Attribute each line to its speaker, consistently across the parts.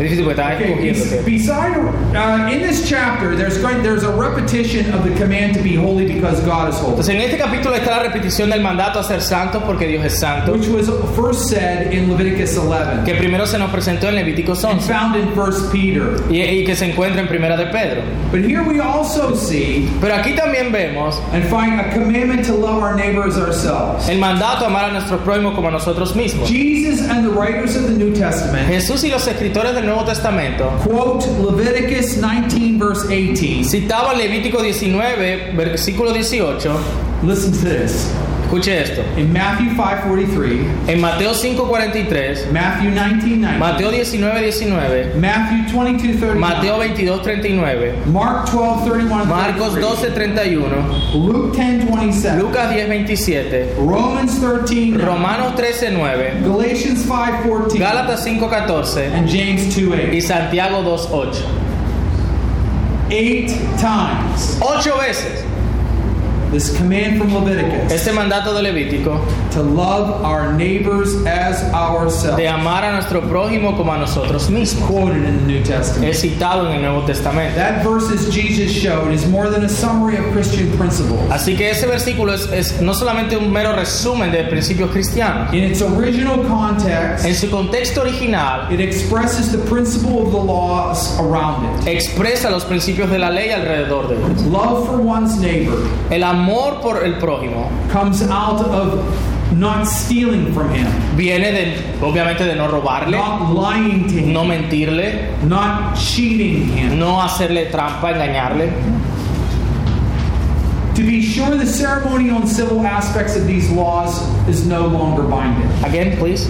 Speaker 1: Es difícil porque
Speaker 2: Okay,
Speaker 1: escogiendo.
Speaker 2: beside uh, in this chapter, there's going there's a repetition of the command to be holy because God is holy,
Speaker 1: Entonces en este capítulo está la repetición del mandato a ser santos porque Dios es santo,
Speaker 2: which was first said in Leviticus 11
Speaker 1: que primero se nos presentó en Levítico
Speaker 2: and
Speaker 1: 11
Speaker 2: found in First Peter.
Speaker 1: y, y que se encuentra en Primera de Pedro.
Speaker 2: But here we also see
Speaker 1: Pero aquí también vemos
Speaker 2: and find a commandment to love our neighbor as ourselves.
Speaker 1: el mandato a amar a nuestros prójimos como a nosotros mismos.
Speaker 2: Jesus and the writers of the New Testament
Speaker 1: Jesús y los escritores del Nuevo Testamento
Speaker 2: quote Leviticus 19 verse 18.
Speaker 1: citaban Levítico 19, versículo 18.
Speaker 2: Listen to this.
Speaker 1: Escuche esto.
Speaker 2: In Matthew 5:43,
Speaker 1: En Mateo 5:43,
Speaker 2: Matthew 19:19,
Speaker 1: Mateo 19:19,
Speaker 2: Matthew 22:39,
Speaker 1: Mateo 22:39,
Speaker 2: Mark 12:31,
Speaker 1: Marcos 12:31,
Speaker 2: Luke 10:27,
Speaker 1: Lucas 10:27,
Speaker 2: Romans 13,
Speaker 1: Romanos 13:9,
Speaker 2: Galatians 5:14,
Speaker 1: Gálatas 5:14
Speaker 2: and James 2:8.
Speaker 1: y Santiago 2:8.
Speaker 2: Eight times
Speaker 1: Ocho veces
Speaker 2: this command from Leviticus
Speaker 1: este mandato de Levítico
Speaker 2: to love our neighbors as ourselves
Speaker 1: de amar a nuestro prójimo como a nosotros mismos
Speaker 2: quoted in the New Testament.
Speaker 1: es citado en el Nuevo Testamento.
Speaker 2: That verses Jesus showed is more than a summary of Christian principles.
Speaker 1: Así que ese versículo es, es no solamente un mero resumen de principios cristianos.
Speaker 2: In its original
Speaker 1: En
Speaker 2: context,
Speaker 1: su contexto original
Speaker 2: it expresses the principle of the laws around it.
Speaker 1: expresa los principios de la ley alrededor de ellos.
Speaker 2: Love for one's neighbor
Speaker 1: El amor por el prójimo
Speaker 2: comes out of not stealing from him,
Speaker 1: viene de, obviamente, de no robarle,
Speaker 2: not lying to him,
Speaker 1: no mentirle,
Speaker 2: not cheating him.
Speaker 1: no hacerle trampa, engañarle.
Speaker 2: To be sure, the ceremonial and civil aspects of these laws is no longer binding.
Speaker 1: Again, please.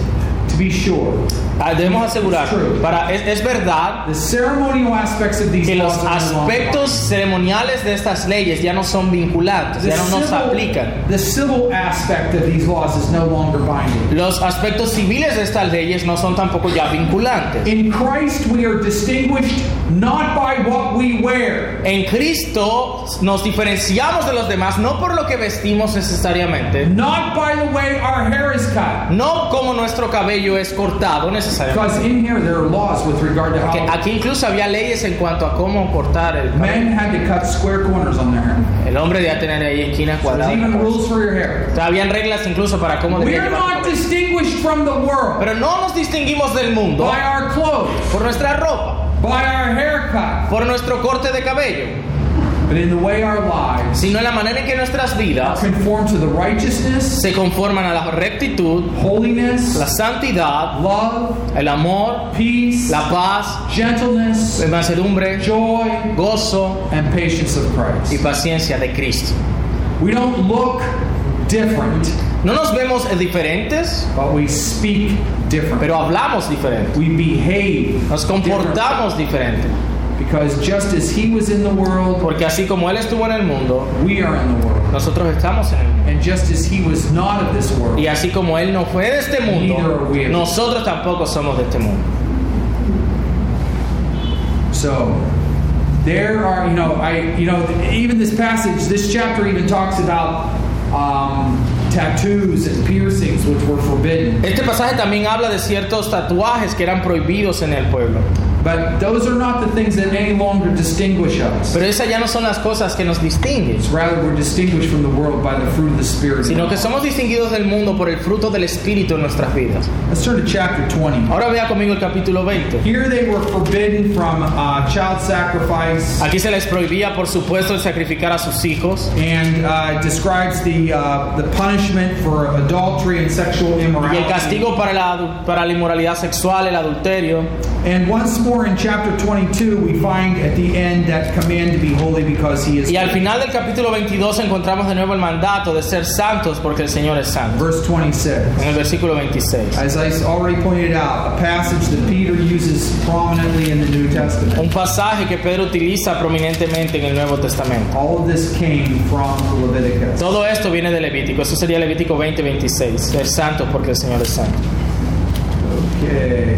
Speaker 2: Be sure,
Speaker 1: Ah, Debemos asegurar,
Speaker 2: True.
Speaker 1: para, es, es verdad
Speaker 2: the ceremonial aspects of these
Speaker 1: que los
Speaker 2: laws are no longer
Speaker 1: aspectos ceremoniales de estas leyes ya no son vinculantes, ya no nos aplican.
Speaker 2: the civil aspect of these laws is no longer binding.
Speaker 1: Los aspectos civiles de estas leyes no son tampoco ya vinculantes.
Speaker 2: In Christ, we are distinguished not by what we wear,
Speaker 1: En Cristo nos diferenciamos de los demás no por lo que vestimos necesariamente,
Speaker 2: not by the way our hair is cut.
Speaker 1: no como nuestro cabello es cortado necesariamente.
Speaker 2: Because in here there are laws with regard to
Speaker 1: Que
Speaker 2: how
Speaker 1: aquí incluso había leyes en cuanto a cómo cortar el cabello.
Speaker 2: men had to cut square corners on their hair.
Speaker 1: El hombre debía tener ahí esquinas cuadradas.
Speaker 2: even rules for your hair.
Speaker 1: O sea, habían reglas incluso para cómo
Speaker 2: We
Speaker 1: debía
Speaker 2: are
Speaker 1: llevar el
Speaker 2: not
Speaker 1: cabello.
Speaker 2: distinguished from the world
Speaker 1: Pero no nos distinguimos del mundo
Speaker 2: by our clothes,
Speaker 1: por nuestra ropa,
Speaker 2: by our haircut,
Speaker 1: por nuestro corte de cabello,
Speaker 2: but in the way our lives
Speaker 1: sino en la manera en que nuestras vidas
Speaker 2: conform to the righteousness,
Speaker 1: se conforman a la rectitud,
Speaker 2: holiness,
Speaker 1: la santidad,
Speaker 2: love,
Speaker 1: el amor,
Speaker 2: peace,
Speaker 1: la paz,
Speaker 2: gentleness,
Speaker 1: la mansedumbre,
Speaker 2: joy,
Speaker 1: gozo
Speaker 2: and patience of
Speaker 1: y
Speaker 2: Christ.
Speaker 1: paciencia de Cristo.
Speaker 2: We don't look different,
Speaker 1: No nos vemos diferentes,
Speaker 2: but we speak different.
Speaker 1: pero hablamos diferente.
Speaker 2: We behave
Speaker 1: Nos comportamos diferente.
Speaker 2: Because just as he was in the world,
Speaker 1: Porque así como Él estuvo en el mundo,
Speaker 2: we are in the world.
Speaker 1: nosotros estamos en el mundo.
Speaker 2: And just as he was not of this world,
Speaker 1: Y así como Él no fue de este
Speaker 2: Neither are
Speaker 1: mundo,
Speaker 2: we.
Speaker 1: nosotros tampoco somos de este mundo.
Speaker 2: So there are, you know, I, you know, even this passage, this chapter even talks about um, tattoos and piercings, which were forbidden.
Speaker 1: Este pasaje también habla de ciertos tatuajes que eran prohibidos en el pueblo.
Speaker 2: But those are not the things that any longer distinguish us.
Speaker 1: Pero esas ya no son las cosas que nos distinguen,
Speaker 2: Rather, we're distinguished from the world by the fruit of the Spirit.
Speaker 1: sino que somos distinguidos del mundo por el fruto del Espíritu en nuestras vidas.
Speaker 2: Let's turn to chapter 20.
Speaker 1: Ahora vea conmigo el capítulo 20.
Speaker 2: Here they were forbidden from uh, child sacrifice
Speaker 1: Aquí se les prohibía, por supuesto, el sacrificar a sus hijos.
Speaker 2: and uh, describes the, uh, the punishment for adultery and sexual
Speaker 1: Y el castigo para la, para la inmoralidad sexual, el adulterio.
Speaker 2: And once more in chapter 22, we find at the end that command to be holy because he is.
Speaker 1: Y al final del capítulo 22 encontramos de nuevo el mandato de ser santos porque el Señor es santo.
Speaker 2: Verse 26.
Speaker 1: En el versículo 26.
Speaker 2: As I already pointed out, a passage that Peter uses prominently in the New Testament.
Speaker 1: Un pasaje que Pedro utiliza prominentemente en el Nuevo Testamento.
Speaker 2: All of this came from Leviticus.
Speaker 1: Todo esto viene de Levítico. Eso sería Levítico 20, 26. Ser santos porque el Señor es santo.
Speaker 2: Okay,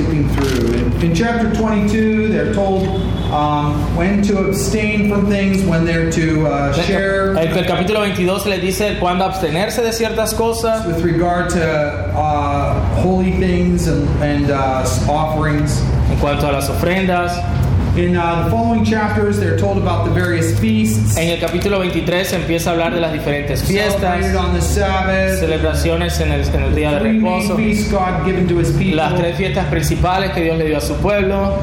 Speaker 2: skipping through. In, in chapter 22, they're told um, when to abstain from things, when they're to uh, share.
Speaker 1: El, el capítulo 22 le dice cuándo abstenerse de ciertas cosas
Speaker 2: with regard to uh, holy things and, and uh, offerings.
Speaker 1: en cuanto a las ofrendas.
Speaker 2: In uh, the following chapters, they're told about the various feasts
Speaker 1: En el capítulo 23 se empieza a hablar de las diferentes fiestas,
Speaker 2: on the Sabbath,
Speaker 1: celebraciones en el, en el día de reposo,
Speaker 2: feasts God given to His people,
Speaker 1: las tres fiestas principales que Dios le dio a su pueblo.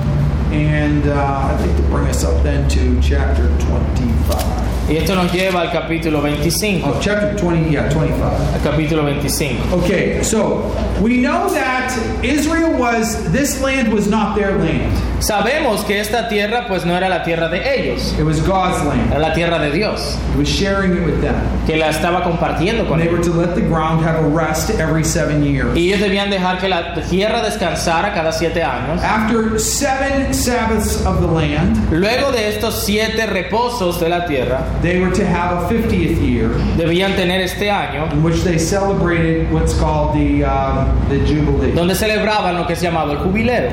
Speaker 2: and uh, I think to bring us up then to chapter 25.
Speaker 1: Y esto nos lleva al capítulo 25.
Speaker 2: Oh, chapter 20, yeah, 25.
Speaker 1: Al capítulo 25.
Speaker 2: Okay, so we know that Israel was, this land was not their land.
Speaker 1: Sabemos que esta tierra pues no era la tierra de ellos,
Speaker 2: It was God's land.
Speaker 1: era la tierra de Dios,
Speaker 2: He was sharing it with them.
Speaker 1: que la estaba compartiendo con
Speaker 2: And they were to let the ground have a rest every seven years.
Speaker 1: Y ellos debían dejar que la tierra descansara cada siete años.
Speaker 2: After seven Sabbaths of the land,
Speaker 1: Luego de estos siete reposos de la tierra,
Speaker 2: they were to have a 50th year
Speaker 1: debían tener este año
Speaker 2: in which they celebrated what's called the, um, the Jubilee.
Speaker 1: donde celebraban lo que es llamado el jubileo.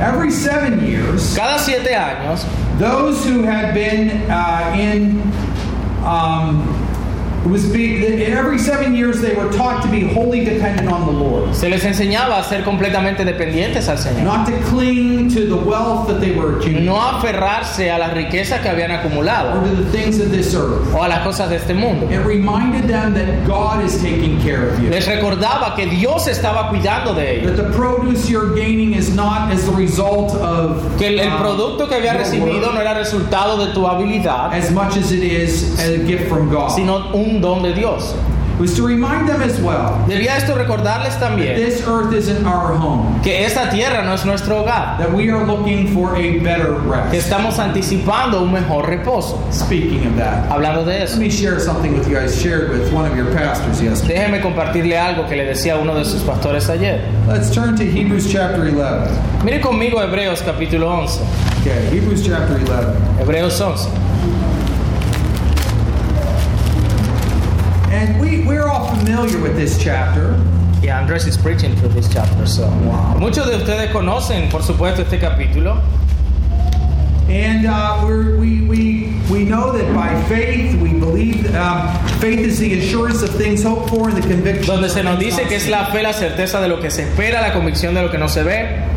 Speaker 2: Every seven years,
Speaker 1: Cada siete años,
Speaker 2: those who had been uh, in um,
Speaker 1: se les enseñaba a ser completamente dependientes al Señor.
Speaker 2: not to cling to the wealth that they were accumulating
Speaker 1: No aferrarse a las riquezas que habían
Speaker 2: or
Speaker 1: acumulado
Speaker 2: to the things of this earth.
Speaker 1: o a las cosas de este mundo.
Speaker 2: It reminded them that God is taking care of you.
Speaker 1: Les recordaba que Dios estaba cuidando de ellos.
Speaker 2: That the produce you're gaining is not as the result of
Speaker 1: Que el, el
Speaker 2: um,
Speaker 1: producto que había recibido no era resultado de tu habilidad,
Speaker 2: as much as it is a gift from God.
Speaker 1: sino un don de Dios.
Speaker 2: It was to remind them as well
Speaker 1: Debía esto recordarles
Speaker 2: that
Speaker 1: también
Speaker 2: this earth isn't our home.
Speaker 1: que esta tierra no es nuestro hogar,
Speaker 2: that we are looking for a better
Speaker 1: que
Speaker 2: rest.
Speaker 1: estamos anticipando un mejor reposo.
Speaker 2: Speaking of that,
Speaker 1: Hablando de
Speaker 2: let
Speaker 1: eso,
Speaker 2: me share something with you. I shared with one of your pastors yesterday.
Speaker 1: déjeme compartirle algo que le decía a uno de sus pastores ayer.
Speaker 2: Let's turn to Hebrews chapter 11.
Speaker 1: Mire conmigo Hebreos capítulo 11.
Speaker 2: Okay, Hebrews chapter 11.
Speaker 1: Hebreos 11.
Speaker 2: And we, we're all familiar with this chapter.
Speaker 1: Y Andrés is preaching through this chapter, so.
Speaker 2: Wow.
Speaker 1: Muchos de ustedes conocen, por supuesto, este capítulo.
Speaker 2: And uh, we, we, we know that by faith, we believe um, faith is the assurance of things hoped for and the conviction.
Speaker 1: donde se nos dice que es la fe, la certeza de lo que se espera, la convicción de lo que no se ve.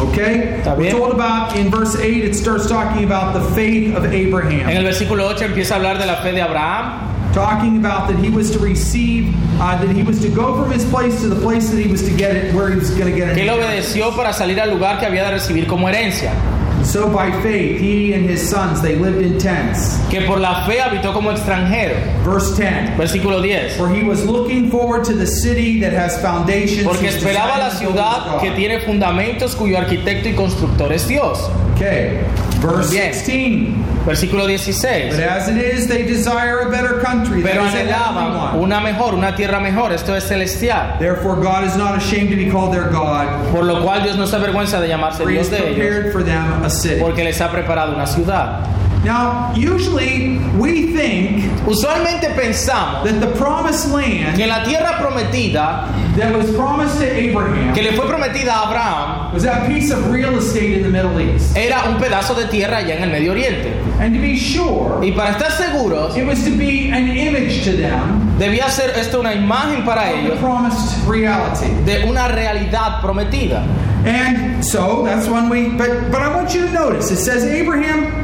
Speaker 2: Okay? We're told about in verse 8, it starts talking about the faith of Abraham.
Speaker 1: En el versículo 8 empieza a hablar de la fe de Abraham,
Speaker 2: talking about that he was to receive, uh, that he was to go from his place to the place that he was to get it, where he was going to get it.
Speaker 1: él obedeció para salir al lugar que había de recibir como herencia,
Speaker 2: So by faith, he and his sons they lived in tents.
Speaker 1: que por la fe habitó como extranjero.
Speaker 2: Verse 10.
Speaker 1: Versículo 10.
Speaker 2: For he was looking forward to the city that has foundations.
Speaker 1: Porque esperaba la
Speaker 2: designer and builder is
Speaker 1: ciudad que tiene fundamentos, cuyo arquitecto y constructor es Dios.
Speaker 2: Okay. Verse
Speaker 1: Bien.
Speaker 2: 16.
Speaker 1: Versículo 16.
Speaker 2: But as it is, they desire a better country.
Speaker 1: Pero anhelaban una mejor, una tierra mejor, esto es celestial.
Speaker 2: Therefore, God is not ashamed to be called their God,
Speaker 1: Por lo cual Dios no se avergüenza de llamarse
Speaker 2: for he has
Speaker 1: Dios de ellos,
Speaker 2: prepared for them a city.
Speaker 1: porque les ha preparado una ciudad.
Speaker 2: Now, usually we think
Speaker 1: Usualmente pensamos
Speaker 2: that the promised land
Speaker 1: que la tierra prometida,
Speaker 2: that was promised to Abraham
Speaker 1: que le fue prometida a Abraham,
Speaker 2: was that piece of real estate in the Middle East.
Speaker 1: era un pedazo de tierra allá en el Medio Oriente.
Speaker 2: And to be sure,
Speaker 1: Y para estar seguros,
Speaker 2: it was to be an image to them
Speaker 1: debía ser esto una imagen para ellos
Speaker 2: promised reality.
Speaker 1: de una realidad prometida.
Speaker 2: And so that's when we but but I want you to notice it says Abraham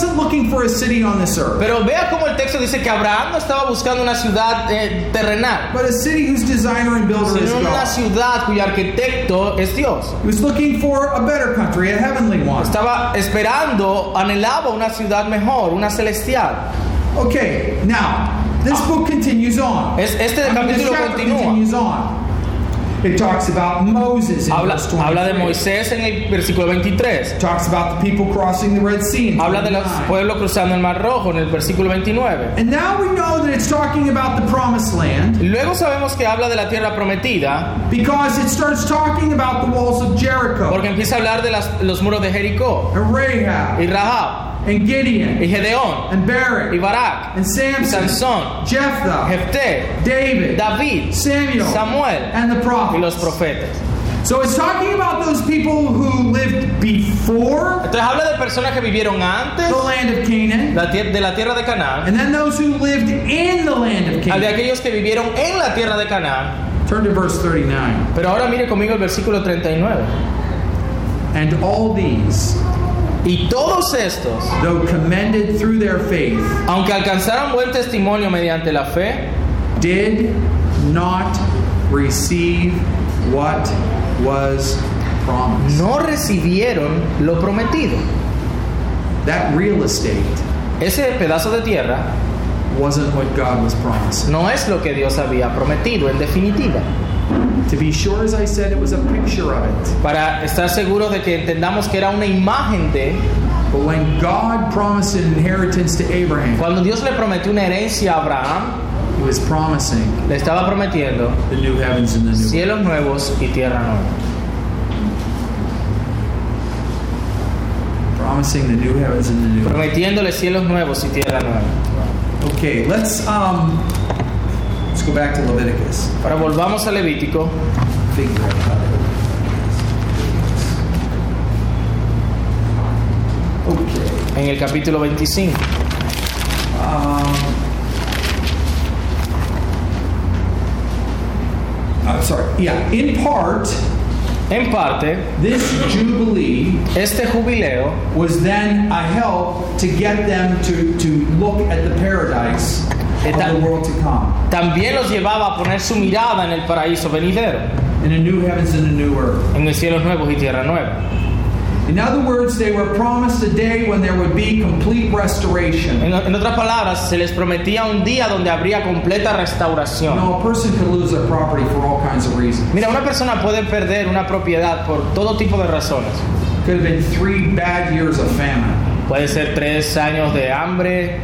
Speaker 2: wasn't looking for a city on this earth,
Speaker 1: Pero vea cómo el texto dice que Abraham no estaba buscando una ciudad eh, terrenal,
Speaker 2: but a city whose designer and builder is
Speaker 1: sino una
Speaker 2: God.
Speaker 1: ciudad cuyo arquitecto es Dios.
Speaker 2: He was looking for a better country, a heavenly one.
Speaker 1: Estaba esperando, anhelaba una ciudad mejor, una celestial.
Speaker 2: Okay, now this book continues on.
Speaker 1: Es- este capítulo continúa.
Speaker 2: It talks about Moses in
Speaker 1: Habla,
Speaker 2: verse 23.
Speaker 1: habla de Moisés en el versículo 23.
Speaker 2: It talks about the people crossing the Red Sea.
Speaker 1: Habla de los
Speaker 2: 29.
Speaker 1: pueblos cruzando el Mar Rojo en el versículo 29.
Speaker 2: And now we know that it's talking about the promised land
Speaker 1: Luego sabemos que habla de la tierra prometida
Speaker 2: because it starts talking about the walls of Jericho
Speaker 1: porque empieza a hablar de las- los muros de Jericó
Speaker 2: and Rahab
Speaker 1: y Rahab
Speaker 2: and Gideon.
Speaker 1: Y Gedeón.
Speaker 2: And
Speaker 1: y
Speaker 2: Barak.
Speaker 1: Barak
Speaker 2: and Samson,
Speaker 1: Sansón,
Speaker 2: Jephthah,
Speaker 1: Jefté,
Speaker 2: David,
Speaker 1: David,
Speaker 2: Samuel,
Speaker 1: Samuel.
Speaker 2: And the
Speaker 1: y los
Speaker 2: prophets.
Speaker 1: profetas.
Speaker 2: So it's talking about those people who lived before
Speaker 1: Entonces habla de personas que vivieron antes
Speaker 2: the land of Canaan,
Speaker 1: la de la tierra de Canaán,
Speaker 2: and then those who lived in the land of
Speaker 1: al de
Speaker 2: Canaan.
Speaker 1: aquellos que vivieron en la tierra de Canaán.
Speaker 2: Turn to verse 39.
Speaker 1: Pero ahora mire conmigo el versículo 39.
Speaker 2: And all these,
Speaker 1: Y todos estos,
Speaker 2: though commended through their faith,
Speaker 1: aunque alcanzaron buen testimonio mediante la fe,
Speaker 2: did not receive what was promised.
Speaker 1: no recibieron lo prometido.
Speaker 2: That real estate
Speaker 1: Ese pedazo de tierra
Speaker 2: wasn't what God was promising.
Speaker 1: no es lo que Dios había prometido, en definitiva.
Speaker 2: To be sure, as I said, it was a picture of it.
Speaker 1: Para estar seguros de que entendamos que era una imagen de
Speaker 2: But when God promised an inheritance to Abraham,
Speaker 1: cuando Dios le prometió una herencia a Abraham,
Speaker 2: He was promising
Speaker 1: le estaba prometiendo
Speaker 2: the new heavens and the new earth.
Speaker 1: cielos nuevos y tierra nueva.
Speaker 2: Promising the new heavens and the new.
Speaker 1: Prometiéndole cielos nuevos y tierra nueva.
Speaker 2: Okay, let's um, let's go back to Leviticus.
Speaker 1: Ahora volvamos a Levítico,
Speaker 2: Figure out how to- Okay.
Speaker 1: en el capítulo 25.
Speaker 2: Um, I'm sorry. Yeah, in part,
Speaker 1: En parte,
Speaker 2: this jubilee
Speaker 1: este jubileo
Speaker 2: was then a help to get them to, to look at the paradise of the world to come.
Speaker 1: también los llevaba a poner su mirada en el paraíso venidero,
Speaker 2: In a new heavens and a new earth.
Speaker 1: en el cielos nuevos y tierra nueva.
Speaker 2: In other words, they were promised a day when there would be complete restoration.
Speaker 1: En, en otras palabras, se les prometía un día donde habría completa
Speaker 2: You
Speaker 1: restauración.
Speaker 2: know, a person could lose their property for all kinds of reasons.
Speaker 1: Mira, una persona puede perder una propiedad por todo tipo de razones.
Speaker 2: Could have been three bad years of famine.
Speaker 1: Puede ser tres años de hambre,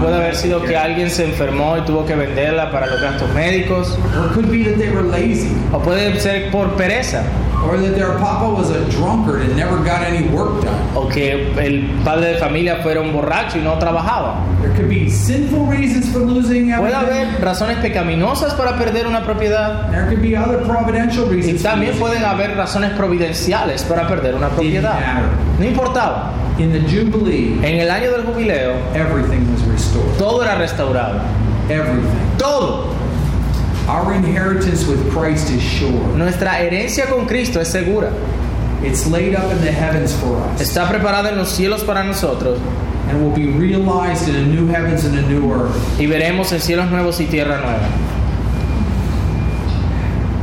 Speaker 1: puede haber sido que alguien se enfermó y tuvo que venderla para los gastos médicos,
Speaker 2: Or it could be that they were lazy.
Speaker 1: o puede ser por pereza,
Speaker 2: Or that their papa was a drunkard and never got any work done.
Speaker 1: o que el padre de familia fuera un borracho y no trabajaba.
Speaker 2: There could be sinful reasons for losing
Speaker 1: Puede haber razones pecaminosas para perder una propiedad
Speaker 2: There could be other providential
Speaker 1: y también pueden haber razones providenciales para perder una propiedad. No importaba.
Speaker 2: In the Jubilee,
Speaker 1: En el año del jubileo,
Speaker 2: everything was restored.
Speaker 1: todo era restaurado.
Speaker 2: Everything.
Speaker 1: Todo.
Speaker 2: Our inheritance with Christ is sure.
Speaker 1: Nuestra herencia con Cristo es segura.
Speaker 2: It's laid up in the heavens for us
Speaker 1: Está preparada en los cielos para nosotros
Speaker 2: and will be realized in a new heavens and a new earth.
Speaker 1: y veremos en cielos nuevos y tierra nueva.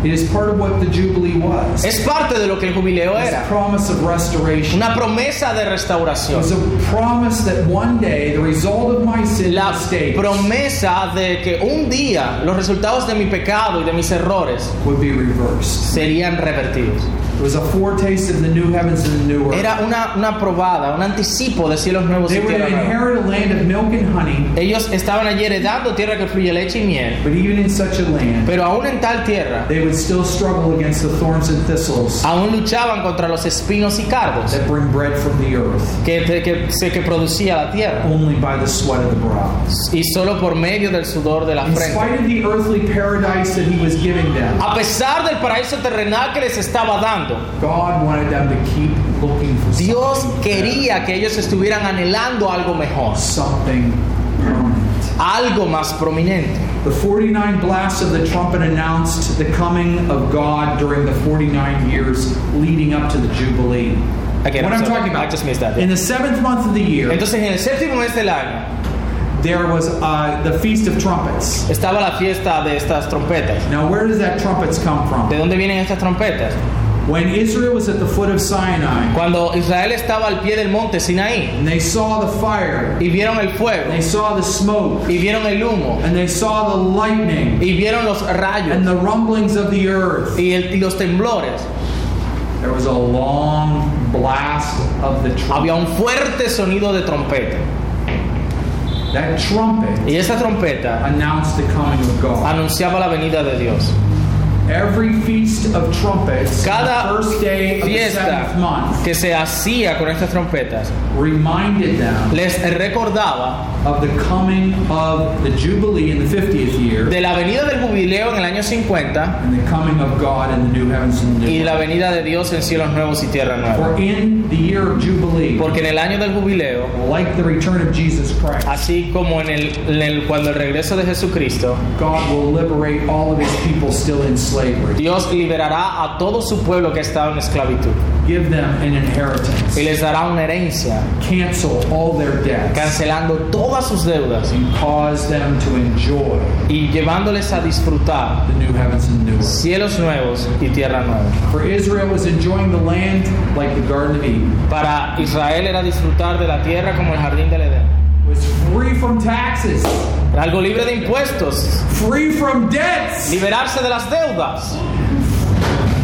Speaker 2: It is part of what the Jubilee was.
Speaker 1: Es parte de lo que el jubileo era.
Speaker 2: promise of restoration.
Speaker 1: Una promesa de
Speaker 2: It
Speaker 1: restauración.
Speaker 2: was a promise that one day the result of my sin
Speaker 1: La
Speaker 2: mistakes
Speaker 1: promesa de que un día los resultados de mi pecado y de mis errores
Speaker 2: would be reversed.
Speaker 1: serían revertidos.
Speaker 2: It was a foretaste of the new heavens and the new earth.
Speaker 1: Era una, una probada, un anticipo de cielos nuevos y tierra nueva.
Speaker 2: inherit a land of milk and honey,
Speaker 1: Ellos estaban allí heredando tierra que fluye leche y miel,
Speaker 2: but even in such a land,
Speaker 1: pero aún en tal tierra,
Speaker 2: they would still struggle against the thorns and thistles
Speaker 1: aún luchaban contra los espinos y cardos
Speaker 2: that bring bread from the earth
Speaker 1: que, que, que producía la tierra,
Speaker 2: only by the sweat of the brow.
Speaker 1: y solo por medio del sudor de la frente. A pesar del paraíso terrenal que les estaba dando,
Speaker 2: God wanted them to keep looking for
Speaker 1: Dios quería que ellos estuvieran anhelando algo mejor,
Speaker 2: something permanent.
Speaker 1: algo más prominente.
Speaker 2: The 49 blasts of the trumpet announced the coming of God during the 49 years leading up to the Jubilee.
Speaker 1: Again,
Speaker 2: what
Speaker 1: I'm
Speaker 2: talking
Speaker 1: I just missed that.
Speaker 2: In the seventh month of the year,
Speaker 1: Entonces en el séptimo mes del año
Speaker 2: there was uh, the Feast of Trumpets.
Speaker 1: estaba la fiesta de estas trompetas.
Speaker 2: Now, where does that trumpets come from?
Speaker 1: ¿De dónde vienen estas trompetas?
Speaker 2: When Israel was at the foot of Sinai
Speaker 1: Cuando Israel estaba al pie del monte Sinaí
Speaker 2: and they saw the fire,
Speaker 1: y vieron el fuego
Speaker 2: they saw the smoke,
Speaker 1: y vieron el humo
Speaker 2: and they saw the lightning
Speaker 1: y vieron los
Speaker 2: and
Speaker 1: rayos
Speaker 2: the rumblings of the earth,
Speaker 1: y, el- y los temblores,
Speaker 2: there was a long blast of the
Speaker 1: había
Speaker 2: trumpet.
Speaker 1: un fuerte sonido de trompeta.
Speaker 2: That trumpet
Speaker 1: Y esa trompeta
Speaker 2: announced the coming of God.
Speaker 1: anunciaba la venida de Dios.
Speaker 2: Every feast of trumpets,
Speaker 1: Cada
Speaker 2: the first day of the
Speaker 1: fiesta
Speaker 2: seventh month,
Speaker 1: que se hacía con estas trompetas
Speaker 2: reminded them
Speaker 1: les recordaba
Speaker 2: of the coming of the Jubilee in the 50th year
Speaker 1: de la venida del jubileo en el año 50
Speaker 2: and the coming of God in the new heavens and the
Speaker 1: y
Speaker 2: new
Speaker 1: la venida de Dios en cielos nuevos y tierra nueva.
Speaker 2: For in the year of Jubilee,
Speaker 1: Porque en el año del jubileo,
Speaker 2: like the return of Jesus Christ,
Speaker 1: así como en el, en el- cuando el regreso de Jesucristo,
Speaker 2: God will liberate all of his people still in slavery,
Speaker 1: Dios liberará a todo su pueblo que estaba en esclavitud.
Speaker 2: Give them an inheritance,
Speaker 1: y les dará una herencia,
Speaker 2: cancel all their debts,
Speaker 1: cancelando todas sus deudas.
Speaker 2: And cause them to enjoy
Speaker 1: y llevándoles a disfrutar
Speaker 2: the new heavens and new earth.
Speaker 1: cielos nuevos y tierra nueva.
Speaker 2: For Israel was enjoying the land like the Garden of Eden,
Speaker 1: Para Israel era disfrutar de la tierra como el jardín del Edén.
Speaker 2: was free from taxes,
Speaker 1: algo libre de impuestos,
Speaker 2: free from debts.
Speaker 1: liberarse de las deudas.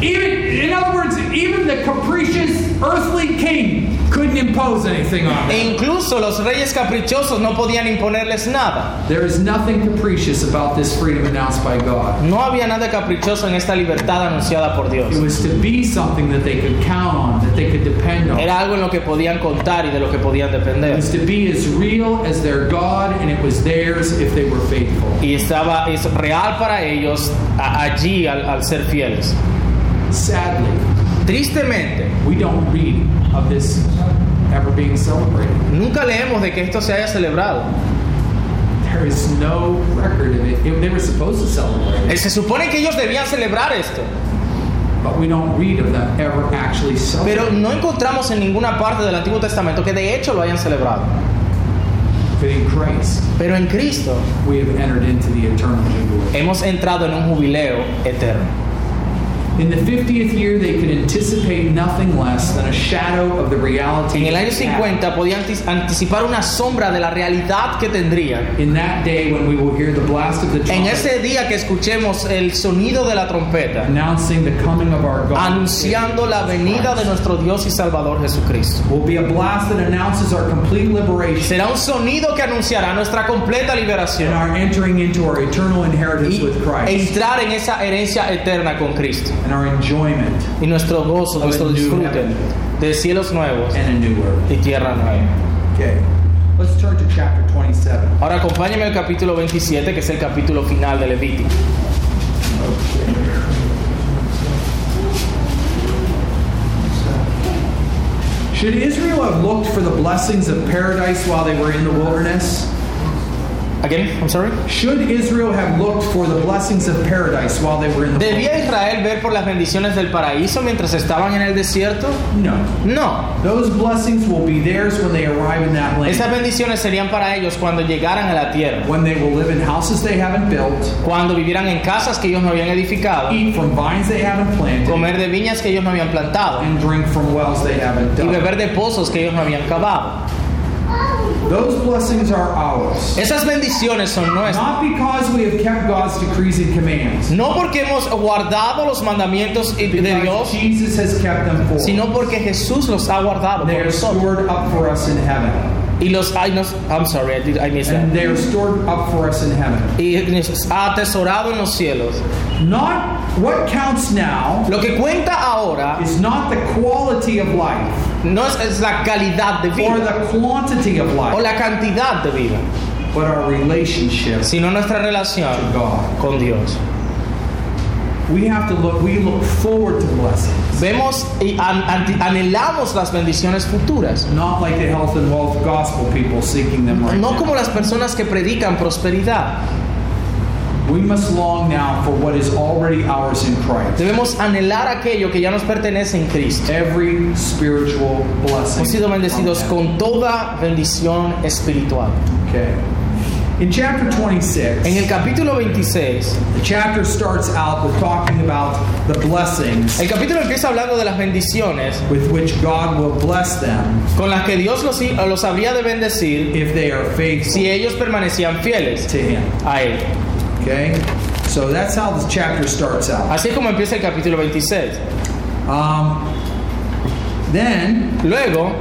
Speaker 2: Even, in other words, even the capricious earthly king couldn't impose anything on
Speaker 1: E
Speaker 2: them.
Speaker 1: incluso los reyes caprichosos no podían imponerles nada.
Speaker 2: There is nothing capricious about this freedom announced by God.
Speaker 1: No había nada caprichoso en esta libertad anunciada por Dios.
Speaker 2: It was to be something that they could count on, that they could depend on.
Speaker 1: Era algo en lo que podían contar y de lo que podían
Speaker 2: It
Speaker 1: depender.
Speaker 2: was to be as real as their God, and it was theirs if they were faithful.
Speaker 1: Y estaba, es real para ellos allí al, al ser fieles.
Speaker 2: Sadly,
Speaker 1: Tristemente,
Speaker 2: we don't read of this ever being celebrated.
Speaker 1: nunca leemos de que esto se haya celebrado.
Speaker 2: There is no record of it. They were supposed to celebrate
Speaker 1: Eh, Se supone que ellos debían celebrar esto,
Speaker 2: but we don't read of them ever actually
Speaker 1: pero no encontramos en ninguna parte del Antiguo Testamento que de hecho lo hayan celebrado.
Speaker 2: But in Christ,
Speaker 1: Pero en Cristo
Speaker 2: we have entered into the eternal jubilee.
Speaker 1: hemos entrado en un jubileo eterno.
Speaker 2: In the 50th year, they could anticipate nothing less than a shadow of the reality.
Speaker 1: En el año
Speaker 2: that happened.
Speaker 1: 50 podían anticipar una sombra de la realidad que tendrían.
Speaker 2: In that day, when we will hear the blast of the
Speaker 1: En ese día que escuchemos el sonido de la trompeta,
Speaker 2: announcing the coming of our God,
Speaker 1: anunciando la venida de nuestro Dios y Salvador Jesucristo.
Speaker 2: will be a blast that announces our complete liberation
Speaker 1: Será un sonido que anunciará nuestra completa
Speaker 2: and
Speaker 1: liberación
Speaker 2: our entering into our eternal inheritance
Speaker 1: y
Speaker 2: with Christ
Speaker 1: entrar en esa herencia eterna con Cristo
Speaker 2: and our enjoyment
Speaker 1: y nuestro gozo, nuestro disfrute de cielos nuevos
Speaker 2: and a new earth.
Speaker 1: y tierra nueva.
Speaker 2: Okay, let's turn to chapter 27.
Speaker 1: Ahora acompáñame al capítulo 27, que es el capítulo final de Levítico.
Speaker 2: Should Israel have looked for the blessings of paradise while they were in the wilderness?
Speaker 1: Again, I'm sorry.
Speaker 2: Should Israel have looked for the blessings of paradise while they were in the
Speaker 1: ¿Debía? Israel ver por las bendiciones del paraíso mientras estaban en el desierto?
Speaker 2: No.
Speaker 1: No.
Speaker 2: Those blessings will be theirs when they arrive in that land.
Speaker 1: Esas bendiciones serían para ellos cuando llegaran a la tierra,
Speaker 2: When they will live in houses they haven't built,
Speaker 1: cuando vivieran en casas que ellos no habían edificado,
Speaker 2: eat from vines they haven't planted,
Speaker 1: comer de viñas que ellos no habían plantado
Speaker 2: and drink from wells they haven't
Speaker 1: y
Speaker 2: dug.
Speaker 1: beber de pozos que ellos no habían cavado.
Speaker 2: Those blessings are ours.
Speaker 1: Esas bendiciones son nuestras.
Speaker 2: Not because we have kept God's decrees and commands,
Speaker 1: No porque hemos guardado los mandamientos de
Speaker 2: because
Speaker 1: Dios,
Speaker 2: Jesus has kept them for us.
Speaker 1: sino porque Jesús los ha guardado
Speaker 2: They
Speaker 1: por
Speaker 2: are
Speaker 1: nosotros.
Speaker 2: stored up for us in heaven.
Speaker 1: Y los ay, nos, I'm sorry, I, did, I missed
Speaker 2: And
Speaker 1: that.
Speaker 2: they are stored up for us in heaven.
Speaker 1: Y nos ha atesorado en los cielos.
Speaker 2: Not what counts now
Speaker 1: Lo que cuenta ahora
Speaker 2: is not the quality of life
Speaker 1: no es, es la calidad de
Speaker 2: or
Speaker 1: vida
Speaker 2: the quantity of
Speaker 1: o
Speaker 2: life,
Speaker 1: la cantidad de vida,
Speaker 2: but our relationship
Speaker 1: sino nuestra relación
Speaker 2: to God.
Speaker 1: con Dios.
Speaker 2: We have to look, we look forward to blessings.
Speaker 1: Vemos y an- anhelamos las bendiciones futuras,
Speaker 2: Not like the health and wealth gospel people seeking them right
Speaker 1: no
Speaker 2: now.
Speaker 1: como las personas que predican prosperidad.
Speaker 2: We must long now for what is already ours in Christ.
Speaker 1: Debemos anhelar aquello que ya nos pertenece en Cristo.
Speaker 2: Every spiritual blessing.
Speaker 1: Hemos sido bendecidos con toda bendición espiritual.
Speaker 2: Okay. In chapter 26,
Speaker 1: En el capítulo 26,
Speaker 2: the chapter starts out with talking about the blessings
Speaker 1: el capítulo empieza hablando de las bendiciones
Speaker 2: with which God will bless them
Speaker 1: con las que Dios los, los habría de bendecir
Speaker 2: if they are faithful
Speaker 1: si ellos permanecían fieles
Speaker 2: to Him.
Speaker 1: a Él.
Speaker 2: Okay? So that's how the chapter starts out.
Speaker 1: Así como empieza el capítulo 26.
Speaker 2: Um, then,
Speaker 1: Luego,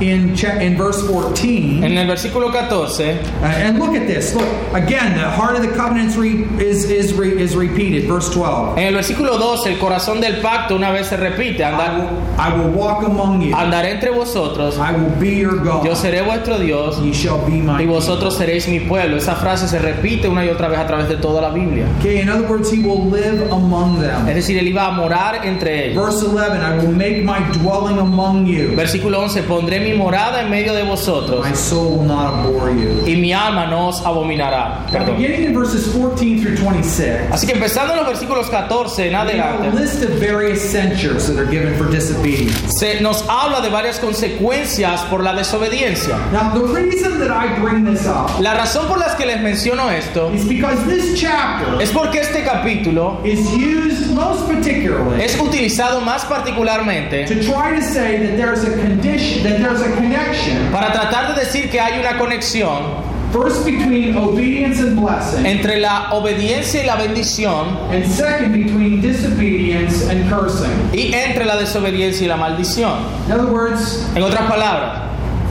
Speaker 2: in in verse 14.
Speaker 1: En el versículo 14,
Speaker 2: Uh, and look at this. Look again. The heart of the covenants re- is is re- is repeated. Verse 12.
Speaker 1: en el versículo 12, el corazón del pacto una vez se repite,
Speaker 2: I
Speaker 1: andar,
Speaker 2: will, I will walk among you.
Speaker 1: andaré entre vosotros,
Speaker 2: I will be your God.
Speaker 1: yo seré vuestro Dios
Speaker 2: Ye shall be my
Speaker 1: y vosotros seréis mi pueblo. Esa frase se repite una y otra vez a través de toda la Biblia.
Speaker 2: Okay, in other words, he will live among
Speaker 1: Es
Speaker 2: them.
Speaker 1: decir, él iba a morar entre ellos.
Speaker 2: Verse 11, I will make my dwelling among you.
Speaker 1: Versículo 11, pondré mi morada en medio de vosotros
Speaker 2: My soul will not abhor you.
Speaker 1: y mi alma no os abominará.
Speaker 2: Now,
Speaker 1: Perdón.
Speaker 2: beginning in verses 14 through 26,
Speaker 1: Así que empezando en los versículos 14 en
Speaker 2: a
Speaker 1: adelante,
Speaker 2: list of various censures that are given for disobedience.
Speaker 1: se nos habla de varias consecuencias por la desobediencia.
Speaker 2: Now, the reason that I bring this up
Speaker 1: La razón por la que les menciono esto
Speaker 2: is because this chapter
Speaker 1: es porque este capítulo
Speaker 2: is used most particularly
Speaker 1: es utilizado más particularmente
Speaker 2: to try to say that there's a condition, that there's a connection
Speaker 1: para tratar de decir que hay una conexión
Speaker 2: first between obedience and blessing,
Speaker 1: entre la obediencia y la bendición
Speaker 2: and second between disobedience and cursing.
Speaker 1: y entre la desobediencia y la maldición.
Speaker 2: In other words,
Speaker 1: En otras palabras,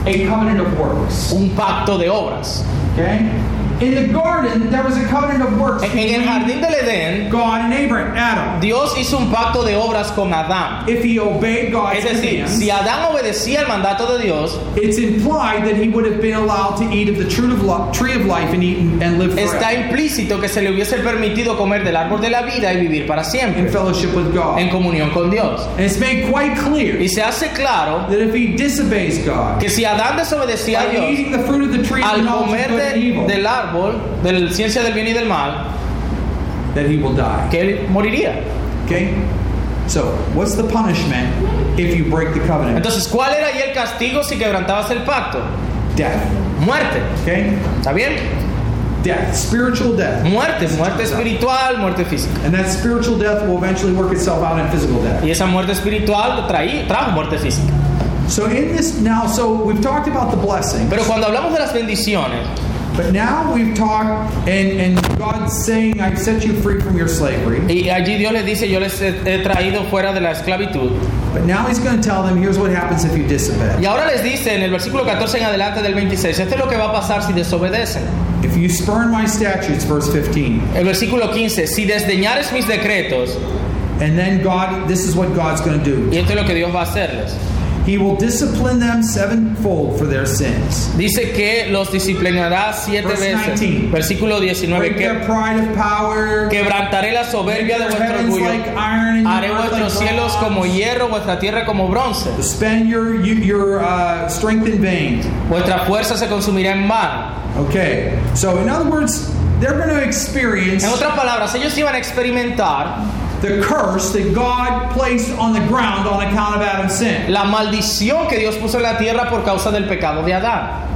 Speaker 2: a covenant of works.
Speaker 1: un pacto de obras.
Speaker 2: Okay? In the garden, there was a covenant of works
Speaker 1: En el jardín del Edén,
Speaker 2: God and Abraham, Adam.
Speaker 1: Dios hizo un pacto de obras con Adán.
Speaker 2: If he obeyed God's
Speaker 1: Es decir,
Speaker 2: commands,
Speaker 1: si Adán obedecía el mandato de Dios,
Speaker 2: it's implied that he would have been allowed to eat of the tree of, li- tree of life and eat and, live
Speaker 1: está implícito que se le hubiese permitido comer del árbol de la vida y vivir para
Speaker 2: in
Speaker 1: siempre,
Speaker 2: fellowship with God.
Speaker 1: en comunión con Dios.
Speaker 2: And it's made quite clear
Speaker 1: Y se hace claro
Speaker 2: that if he disobeys God
Speaker 1: que si Adán desobedecía a Dios
Speaker 2: eating the fruit of the tree of the
Speaker 1: al comer del árbol, de la ciencia del bien y del mal,
Speaker 2: that he will die.
Speaker 1: que él moriría.
Speaker 2: Okay? So, what's the punishment if you break the covenant?
Speaker 1: Entonces, ¿cuál era ahí el castigo si quebrantabas el pacto?
Speaker 2: Death.
Speaker 1: Muerte.
Speaker 2: Okay?
Speaker 1: ¿Está bien?
Speaker 2: Death. Spiritual death.
Speaker 1: Muerte, muerte espiritual, muerte física.
Speaker 2: And that spiritual death will eventually work itself out in physical death.
Speaker 1: Y esa muerte espiritual traí, trajo muerte física.
Speaker 2: So in this now, so we've talked about the blessing,
Speaker 1: Pero cuando hablamos de las bendiciones,
Speaker 2: but now we've talked, and and God's saying, "I've set you free from your slavery."
Speaker 1: y allí Dios les dice, yo les he, traído fuera de la esclavitud.
Speaker 2: But now He's going to tell them, "Here's what happens if you disobey.
Speaker 1: Y ahora les dice en el versículo 14 en adelante del 26, esto es lo que va a pasar si desobedecen.
Speaker 2: If you spurn my statutes," verse 15,
Speaker 1: El versículo 15, si desdeñares mis decretos,
Speaker 2: and then God, this is what God's going to do.
Speaker 1: y esto es lo que Dios va a hacerles.
Speaker 2: He will discipline them sevenfold for their sins.
Speaker 1: Dice que los disciplinará siete
Speaker 2: Verse
Speaker 1: veces.
Speaker 2: 19.
Speaker 1: Versículo 19,
Speaker 2: Break their
Speaker 1: que
Speaker 2: pride of power.
Speaker 1: quebrantaré la soberbia de vuestro
Speaker 2: heavens
Speaker 1: orgullo.
Speaker 2: like iron and
Speaker 1: Haré vuestros
Speaker 2: like
Speaker 1: cielos
Speaker 2: bronze.
Speaker 1: como hierro, vuestra tierra como bronce.
Speaker 2: Spend your, your uh, strength in vain.
Speaker 1: Vuestra fuerza se consumirá en vano.
Speaker 2: Okay. So in other words, they're going to experience
Speaker 1: En otras palabras, ellos iban a experimentar
Speaker 2: the curse that God placed on the ground on account of Adam's sin.
Speaker 1: la maldición que Dios puso en la tierra por causa del pecado de Adán.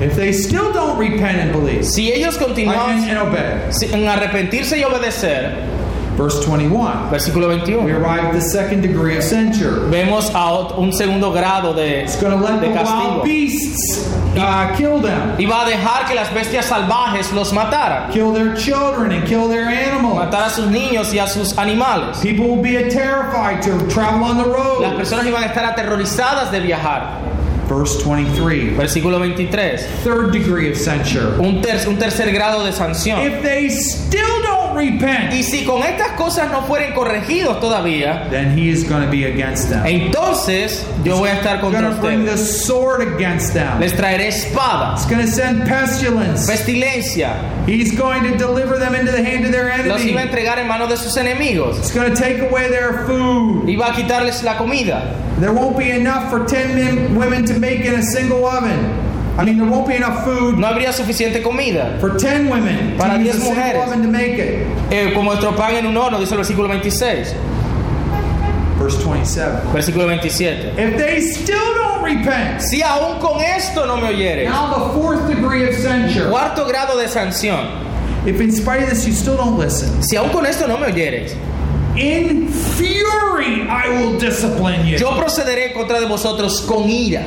Speaker 2: If they still don't repent and believe
Speaker 1: Si ellos continúan en arrepentirse y obedecer,
Speaker 2: Verse 21.
Speaker 1: versículo
Speaker 2: We
Speaker 1: 21,
Speaker 2: arrive at the second degree of censure.
Speaker 1: vemos a un segundo grado de,
Speaker 2: It's going to let
Speaker 1: de
Speaker 2: the
Speaker 1: castigo.
Speaker 2: wild beasts uh, kill them,
Speaker 1: Y va a dejar que las bestias salvajes los mataran.
Speaker 2: kill their children, and kill their animals.
Speaker 1: Matar a sus niños y a sus animales.
Speaker 2: People will be terrified to travel on the
Speaker 1: Las
Speaker 2: road.
Speaker 1: personas iban a estar aterrorizadas de viajar.
Speaker 2: Verse 23.
Speaker 1: Versículo 23.
Speaker 2: Third degree of censure.
Speaker 1: Un, ter- un tercer grado de sanción.
Speaker 2: If they still don't repent,
Speaker 1: Y si con estas cosas no fueren corregidos todavía,
Speaker 2: then he is going to be against them.
Speaker 1: entonces yo voy a estar contra
Speaker 2: going to bring the
Speaker 1: ustedes.
Speaker 2: sword against them.
Speaker 1: Les traeré espada,
Speaker 2: He's going to send pestilence.
Speaker 1: pestilencia.
Speaker 2: He's going to deliver them into the hand of their
Speaker 1: Los
Speaker 2: enemy.
Speaker 1: iba a entregar en manos de sus enemigos.
Speaker 2: He's going to take away their food.
Speaker 1: Iba a quitarles la comida.
Speaker 2: There won't be enough for 10 men, women to make in a single oven. I mean, there won't be enough food
Speaker 1: No habría suficiente comida.
Speaker 2: for 10 women
Speaker 1: Para
Speaker 2: to use a
Speaker 1: 10
Speaker 2: single
Speaker 1: mujeres.
Speaker 2: to make it.
Speaker 1: Eh, como nuestro pan en un horno, dice el versículo 26.
Speaker 2: Verse 27.
Speaker 1: Versículo 27.
Speaker 2: If they still don't repent,
Speaker 1: Si aún con esto no me oyeres.
Speaker 2: now the fourth degree of censure.
Speaker 1: Cuarto grado de sanción.
Speaker 2: If in spite of this you still don't listen,
Speaker 1: Si aún con esto no me oyeres,
Speaker 2: in fury I will discipline you.
Speaker 1: yo procederé contra de vosotros con ira.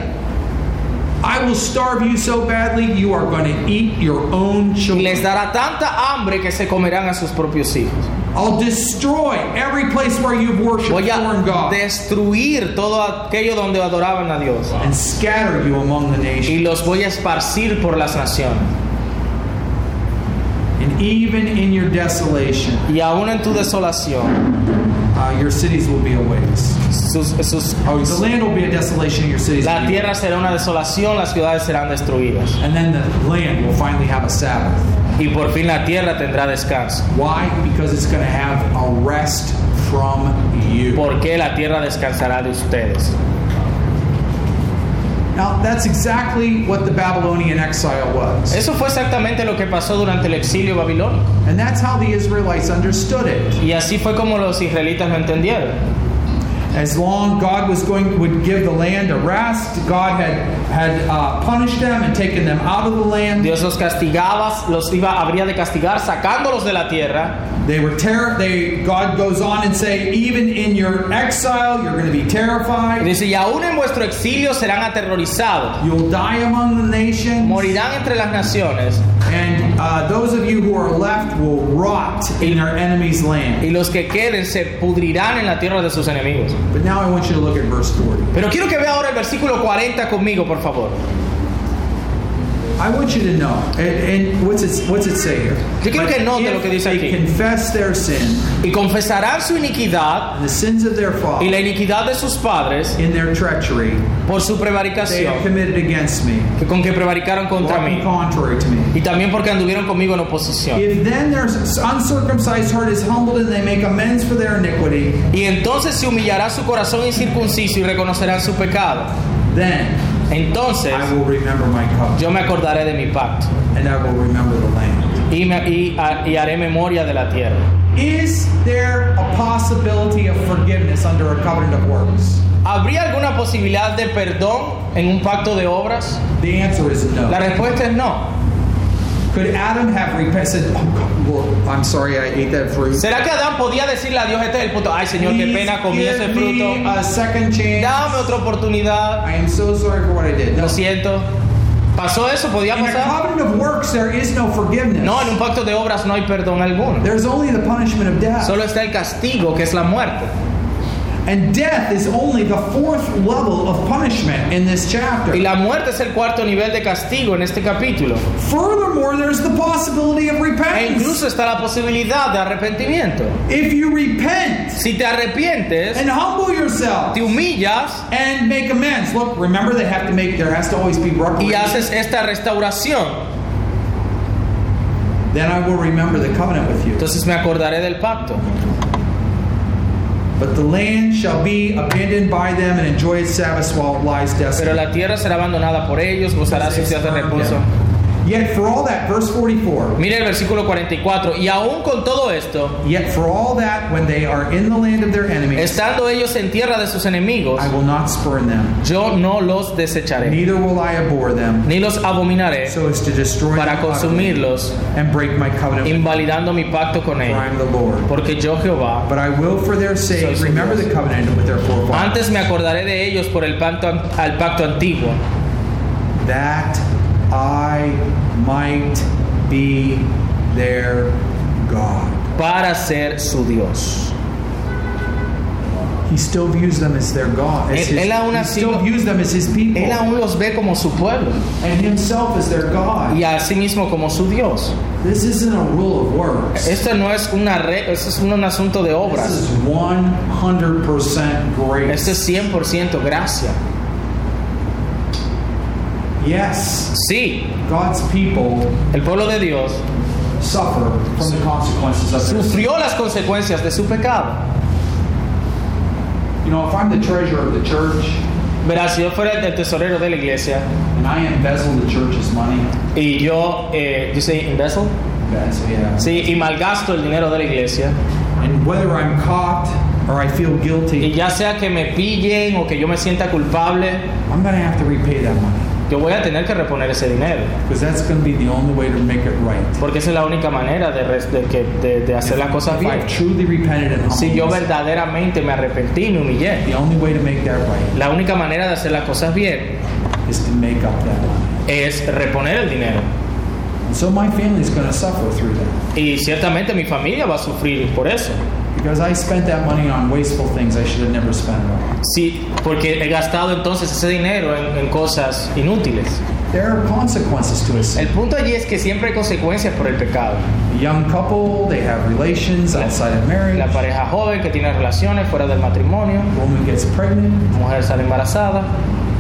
Speaker 2: I will starve you so badly you are going to eat your own
Speaker 1: Y les
Speaker 2: children.
Speaker 1: dará tanta hambre que se comerán a sus propios hijos.
Speaker 2: I'll destroy every place where you've worshipped
Speaker 1: Voy
Speaker 2: foreign
Speaker 1: a
Speaker 2: gods
Speaker 1: destruir todo aquello donde adoraban a Dios.
Speaker 2: and scatter you among the
Speaker 1: Y
Speaker 2: nations.
Speaker 1: los voy a esparcir por las naciones.
Speaker 2: And even in your desolation,
Speaker 1: Y aún en tu desolación,
Speaker 2: uh, your cities will be a waste.
Speaker 1: sus, sus-
Speaker 2: Oh, the land will be a desolation, your cities will
Speaker 1: la
Speaker 2: be
Speaker 1: tierra será una desolación, las ciudades serán destruidas.
Speaker 2: And then the land will finally have a Sabbath.
Speaker 1: Y por fin la tierra tendrá descanso.
Speaker 2: Why? Because it's going to have a rest from you.
Speaker 1: Porque la tierra descansará de ustedes.
Speaker 2: Now, that's exactly what the Babylonian exile was.
Speaker 1: Eso fue exactamente lo que pasó durante el exilio babilónico.
Speaker 2: And that's how the Israelites understood it.
Speaker 1: Y así fue como los israelitas lo entendieron.
Speaker 2: As long God was going would give the land a rest, God had had uh, punished them and taken them out of the land.
Speaker 1: Dios los castigaba, los iba, habría de castigar sacándolos de la tierra.
Speaker 2: They were terror. They God goes on and say, even in your exile, you're going to be
Speaker 1: Y
Speaker 2: terrified.
Speaker 1: dice, y aún en vuestro exilio serán aterrorizados,
Speaker 2: You'll die among the nations,
Speaker 1: morirán entre las naciones,
Speaker 2: and uh, those of you who are left will rot in their enemy's land.
Speaker 1: y los que queden se pudrirán en la tierra de sus enemigos.
Speaker 2: But now I want you to look at verse 40.
Speaker 1: Pero quiero que vea ahora el versículo 40 conmigo, por favor.
Speaker 2: I want you to know, and, and what's it what's it say here?
Speaker 1: Yo quiero que note lo que dice
Speaker 2: they
Speaker 1: aquí.
Speaker 2: confess their sin,
Speaker 1: Y confesarán su iniquidad
Speaker 2: the sins of their
Speaker 1: y
Speaker 2: father,
Speaker 1: la iniquidad de sus padres
Speaker 2: in their treachery,
Speaker 1: por su
Speaker 2: they
Speaker 1: prevaricación,
Speaker 2: committed against me,
Speaker 1: que con que prevaricaron contra mí,
Speaker 2: contrary to me.
Speaker 1: y también porque anduvieron conmigo en oposición.
Speaker 2: If then their uncircumcised heart is humbled and they make amends for their iniquity,
Speaker 1: Y entonces se humillará su corazón incircunciso y reconocerán su pecado.
Speaker 2: then
Speaker 1: Entonces
Speaker 2: I will remember my covenant
Speaker 1: yo me acordaré de mi pacto
Speaker 2: and I will remember the land.
Speaker 1: y, me- y- a- y haré memoria de la tierra.
Speaker 2: Is there a possibility of forgiveness under a covenant of works?
Speaker 1: ¿Habría alguna posibilidad de perdón en un pacto de obras?
Speaker 2: The answer is no.
Speaker 1: La respuesta es no.
Speaker 2: Could Adam have repented? Said, oh, God, Lord, I'm sorry I ate that fruit.
Speaker 1: ¿Será que Adán podía decirle a Dios este es el punto? Ay Señor, qué pena comí ese fruto.
Speaker 2: a second chance.
Speaker 1: Dame otra oportunidad.
Speaker 2: I am so sorry for what I did. No.
Speaker 1: Lo siento. ¿Pasó eso? ¿Podía
Speaker 2: In a
Speaker 1: pasar?
Speaker 2: covenant of works, there is no forgiveness.
Speaker 1: No, en un pacto de obras no hay perdón alguno.
Speaker 2: There's only the punishment of death.
Speaker 1: Solo está el castigo, que es la muerte.
Speaker 2: And death is only the fourth level of punishment in this chapter.
Speaker 1: Y la muerte es el cuarto nivel de castigo en este capítulo.
Speaker 2: Furthermore, there's the possibility of
Speaker 1: E
Speaker 2: repentance.
Speaker 1: incluso está la posibilidad de arrepentimiento.
Speaker 2: If you repent
Speaker 1: Si te arrepientes,
Speaker 2: and humble yourself
Speaker 1: te humillas
Speaker 2: and make amends. Look, remember they have to make there has to always be
Speaker 1: y
Speaker 2: reparation.
Speaker 1: haces esta restauración,
Speaker 2: Then I will remember the covenant with you.
Speaker 1: entonces me acordaré del pacto.
Speaker 2: But the land shall be abandoned by them and enjoy its Sabbaths while it lies
Speaker 1: Pero
Speaker 2: desolate.
Speaker 1: la tierra será abandonada por ellos, gozará sus días de reposo.
Speaker 2: Yet for all that, verse 44.
Speaker 1: Mire el versículo 44. Y aún con todo esto,
Speaker 2: Yet for all that, when they are in the land of their enemies,
Speaker 1: estando ellos en tierra de sus enemigos,
Speaker 2: I will not spurn them,
Speaker 1: yo no los desecharé,
Speaker 2: neither will I abhor them,
Speaker 1: ni los abominaré
Speaker 2: so as to destroy
Speaker 1: para consumirlos,
Speaker 2: and break my covenant.
Speaker 1: invalidando mi pacto con ellos.
Speaker 2: am the Lord.
Speaker 1: Porque yo Jehová,
Speaker 2: But I will, for their sake, remember the covenant with their forefathers,
Speaker 1: antes me acordaré de ellos por el pacto, al pacto antiguo,
Speaker 2: that I might be their God.
Speaker 1: para ser su Dios.
Speaker 2: He still views them as their God. As
Speaker 1: Él-
Speaker 2: his,
Speaker 1: él aún
Speaker 2: he still
Speaker 1: lo-
Speaker 2: views them as his people,
Speaker 1: Él aún los ve como su pueblo
Speaker 2: and himself as their God.
Speaker 1: y a sí mismo como su Dios.
Speaker 2: This isn't a rule of works.
Speaker 1: Esto no es una re- esto es un asunto de
Speaker 2: This
Speaker 1: obras.
Speaker 2: is 100% grace.
Speaker 1: Esto es 100% gracia.
Speaker 2: Yes,
Speaker 1: Sí,
Speaker 2: God's people
Speaker 1: el pueblo de Dios
Speaker 2: suffer from the consequences of their
Speaker 1: sufrió las consecuencias de su pecado.
Speaker 2: You know, if I'm the treasurer of the church
Speaker 1: Verás, si yo fuera el tesorero de la iglesia
Speaker 2: and I embezzle the church's money,
Speaker 1: y yo, eh, you say embezzle?
Speaker 2: that's yeah.
Speaker 1: Sí, y malgasto el dinero de la iglesia,
Speaker 2: And whether I'm caught or I feel
Speaker 1: y
Speaker 2: guilty,
Speaker 1: ya sea que me pillen o que yo me sienta culpable,
Speaker 2: I'm going to have to repay that money
Speaker 1: yo voy a tener que reponer ese dinero.
Speaker 2: because that's going to be the only way to make it right.
Speaker 1: Porque esa es la única manera de, de de- de hacer las cosas bien. Si yo verdaderamente me arrepentí y me humillé,
Speaker 2: the only way to make that right
Speaker 1: la única manera de hacer las cosas bien
Speaker 2: is to make up that
Speaker 1: es reponer el dinero.
Speaker 2: And so my family's going to suffer through that.
Speaker 1: Y ciertamente mi familia va a sufrir por eso.
Speaker 2: Because I spent that money on wasteful things I should have never spent it on.
Speaker 1: Sí, porque he gastado entonces ese dinero en, en cosas inútiles.
Speaker 2: There are consequences to sin.
Speaker 1: El punto allí es que siempre hay consecuencias por el pecado.
Speaker 2: A young couple, they have relations outside of marriage.
Speaker 1: La pareja joven que tiene relaciones fuera del matrimonio,
Speaker 2: Woman gets pregnant.
Speaker 1: la mujer sale embarazada,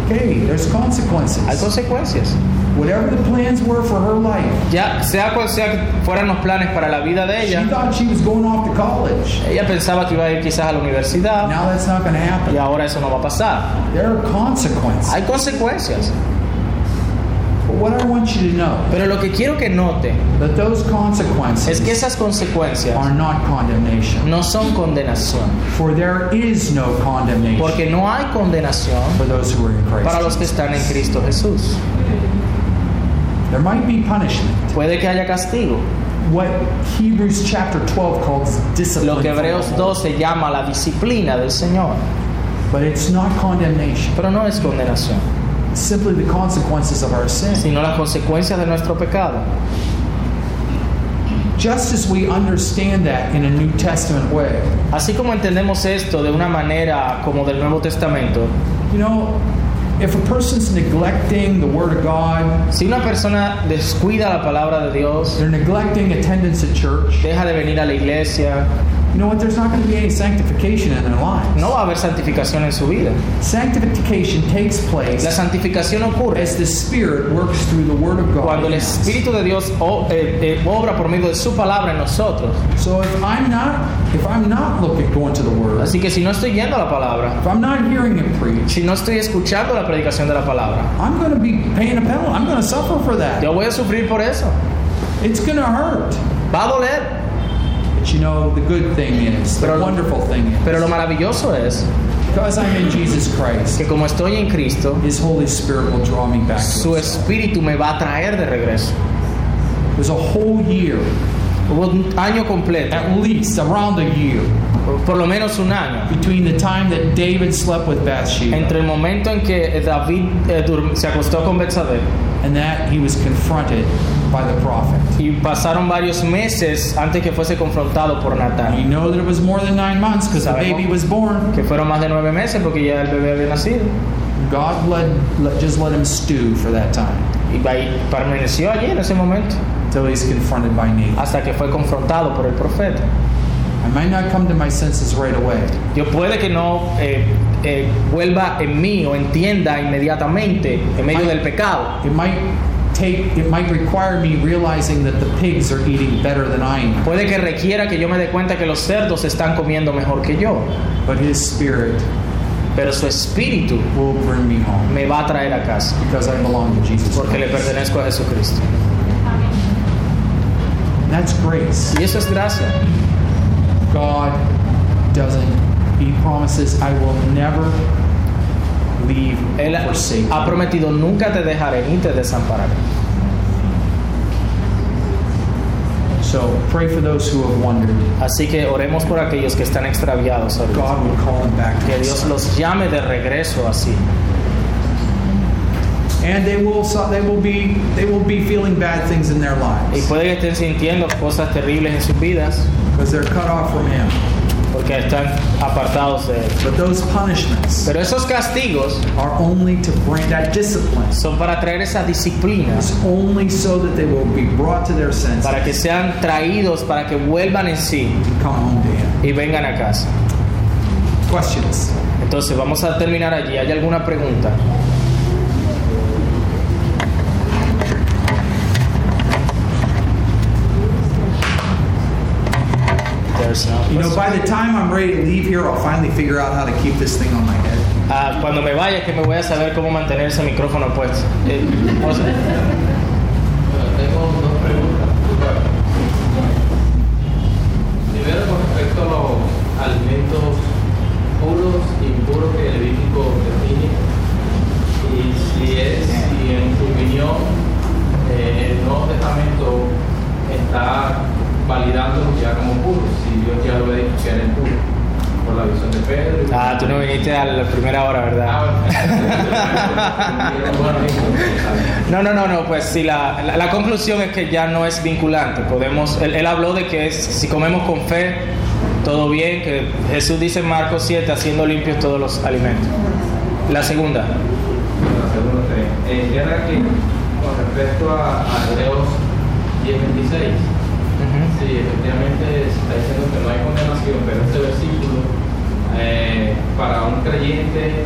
Speaker 2: Okay, there's
Speaker 1: hay
Speaker 2: consequences.
Speaker 1: consecuencias.
Speaker 2: Whatever the plans were for her life,
Speaker 1: Ya sea cual sea fueran los planes para la vida de
Speaker 2: she
Speaker 1: ella,
Speaker 2: thought she was going off to college.
Speaker 1: ella pensaba que iba a ir quizás a la universidad
Speaker 2: Now that's not going to
Speaker 1: y
Speaker 2: happen.
Speaker 1: ahora eso no va a pasar.
Speaker 2: There are consequences.
Speaker 1: Hay consecuencias.
Speaker 2: But what I want you to know
Speaker 1: Pero lo que quiero que note
Speaker 2: that those
Speaker 1: es que esas consecuencias
Speaker 2: are not condemnation.
Speaker 1: no son condenación.
Speaker 2: For there is no condemnation
Speaker 1: Porque no hay condenación
Speaker 2: for those who are in
Speaker 1: para los
Speaker 2: Christ.
Speaker 1: que están en Cristo Jesús.
Speaker 2: There might be punishment.
Speaker 1: Puede que haya castigo.
Speaker 2: What Hebrews chapter 12 calls discipline.
Speaker 1: Lo que Hebreos
Speaker 2: Lord.
Speaker 1: 12 llama la disciplina del Señor.
Speaker 2: But it's not condemnation.
Speaker 1: Pero no es condenación,
Speaker 2: It's simply the consequences of our sin.
Speaker 1: sino las consecuencias de nuestro pecado.
Speaker 2: Just as we understand that in a New Testament way,
Speaker 1: Así como entendemos esto de una manera como del Nuevo Testamento,
Speaker 2: you know, if a person's neglecting the Word of God,
Speaker 1: si una persona descuida la palabra de Dios,
Speaker 2: they're neglecting attendance at church,
Speaker 1: deja de venir a la iglesia,
Speaker 2: you know what? There's not going to be any sanctification in their lives.
Speaker 1: no va a haber santificación en su vida.
Speaker 2: Sanctification takes place
Speaker 1: La santificación ocurre
Speaker 2: as the Spirit works through the Word of God.
Speaker 1: cuando el. Espíritu de Dios o- eh, eh, obra por medio de su palabra en nosotros.
Speaker 2: So if I'm not, if I'm not looking, going to the Word,
Speaker 1: Así que si no estoy yendo a la palabra,
Speaker 2: if I'm not hearing it preached,
Speaker 1: si no estoy escuchando la predicación de la palabra,
Speaker 2: I'm going to be paying a penalty. I'm going to suffer for that.
Speaker 1: yo voy a sufrir por eso.
Speaker 2: It's going to hurt.
Speaker 1: Va a doler.
Speaker 2: But you know, the good thing is, the
Speaker 1: Pero-
Speaker 2: wonderful thing is,
Speaker 1: Pero lo maravilloso es
Speaker 2: because I'm in Jesus Christ,
Speaker 1: que como estoy en Cristo,
Speaker 2: His Holy Spirit will draw me back
Speaker 1: su. Espíritu me va a traer de regreso.
Speaker 2: There's a whole year,
Speaker 1: un año completo,
Speaker 2: at least around a year,
Speaker 1: por lo menos un año,
Speaker 2: between the time that David slept with Bathsheba
Speaker 1: entre el momento en que David eh, se acostó con Betsabé
Speaker 2: and that he was confronted by the prophet.
Speaker 1: y pasaron varios meses antes que fuese confrontado por Natán,
Speaker 2: know that it was more than nine months because the baby was born.
Speaker 1: que fueron más de nueve meses porque ya el bebé había nacido.
Speaker 2: God let, let just let him stew for that time
Speaker 1: Y permaneció allí en ese momento
Speaker 2: until he's confronted by Nathan.
Speaker 1: hasta que fue confrontado por el profeta.
Speaker 2: I might not come to my senses right away,
Speaker 1: Yo puede que no eh, eh, vuelva en mí o entienda inmediatamente en medio del pecado.
Speaker 2: it might take it might require me realizing that the pigs are eating better than I am.
Speaker 1: Puede que requiera que yo me dé cuenta que los cerdos están comiendo mejor que yo,
Speaker 2: But his spirit
Speaker 1: pero su espíritu
Speaker 2: will bring me home
Speaker 1: me va a traer a casa
Speaker 2: because I belong to Jesus
Speaker 1: porque le
Speaker 2: Christ.
Speaker 1: pertenezco a Jesucristo.
Speaker 2: That's grace.
Speaker 1: Y eso es gracia.
Speaker 2: God doesn't he promises I will never leave
Speaker 1: Él
Speaker 2: or forsake
Speaker 1: ha
Speaker 2: you.
Speaker 1: prometido nunca te dejaré ni te desampararé.
Speaker 2: So pray for those who have wandered.
Speaker 1: Así que oremos por aquellos que están extraviados ahorita.
Speaker 2: God would call them back to
Speaker 1: Que Dios los llame de regreso así.
Speaker 2: And they will so- they will be they will be feeling bad things in their
Speaker 1: Y
Speaker 2: lives
Speaker 1: puede que estén sintiendo cosas terribles en sus vidas
Speaker 2: because they're cut off from him.
Speaker 1: porque están apartados de Él.
Speaker 2: But those punishments
Speaker 1: Pero esos castigos
Speaker 2: are only to bring that discipline.
Speaker 1: son para traer esa disciplina,
Speaker 2: It's only so that they will be brought to their senses
Speaker 1: para que sean traídos, para que vuelvan en sí
Speaker 2: and come home to him.
Speaker 1: y vengan a casa.
Speaker 2: Questions?
Speaker 1: Entonces vamos a terminar allí. ¿Hay alguna pregunta?
Speaker 2: You know, by the time I'm ready to leave here, I'll finally figure out how to keep this thing on my head.
Speaker 1: Ah, cuando me vaya que me voy a saber cómo mantener ese micrófono puesto. Eh.
Speaker 3: Tengo dos preguntas. Primero, con respecto a los alimentos puros y impuros que el Levítico define, y si es, si en tu opinión eh, el Nuevo Testamento está validando ya como puro, si Dios ya lo dicho que era impuro, por la visión de Pedro. y-
Speaker 1: Ah, tú no viniste a la primera hora, ¿verdad?
Speaker 3: Ah, bueno.
Speaker 1: No, no, no, no, pues sí, la, la, la conclusión es que ya no es vinculante. Podemos, él, él habló de que es, si comemos con fe, todo bien, que Jesús dice en Marcos 7, haciendo limpios todos los alimentos. La segunda.
Speaker 3: La segunda que con respecto a, a Hebreos 10:26, Sí, efectivamente se está diciendo que no hay condenación, pero este versículo eh, para un creyente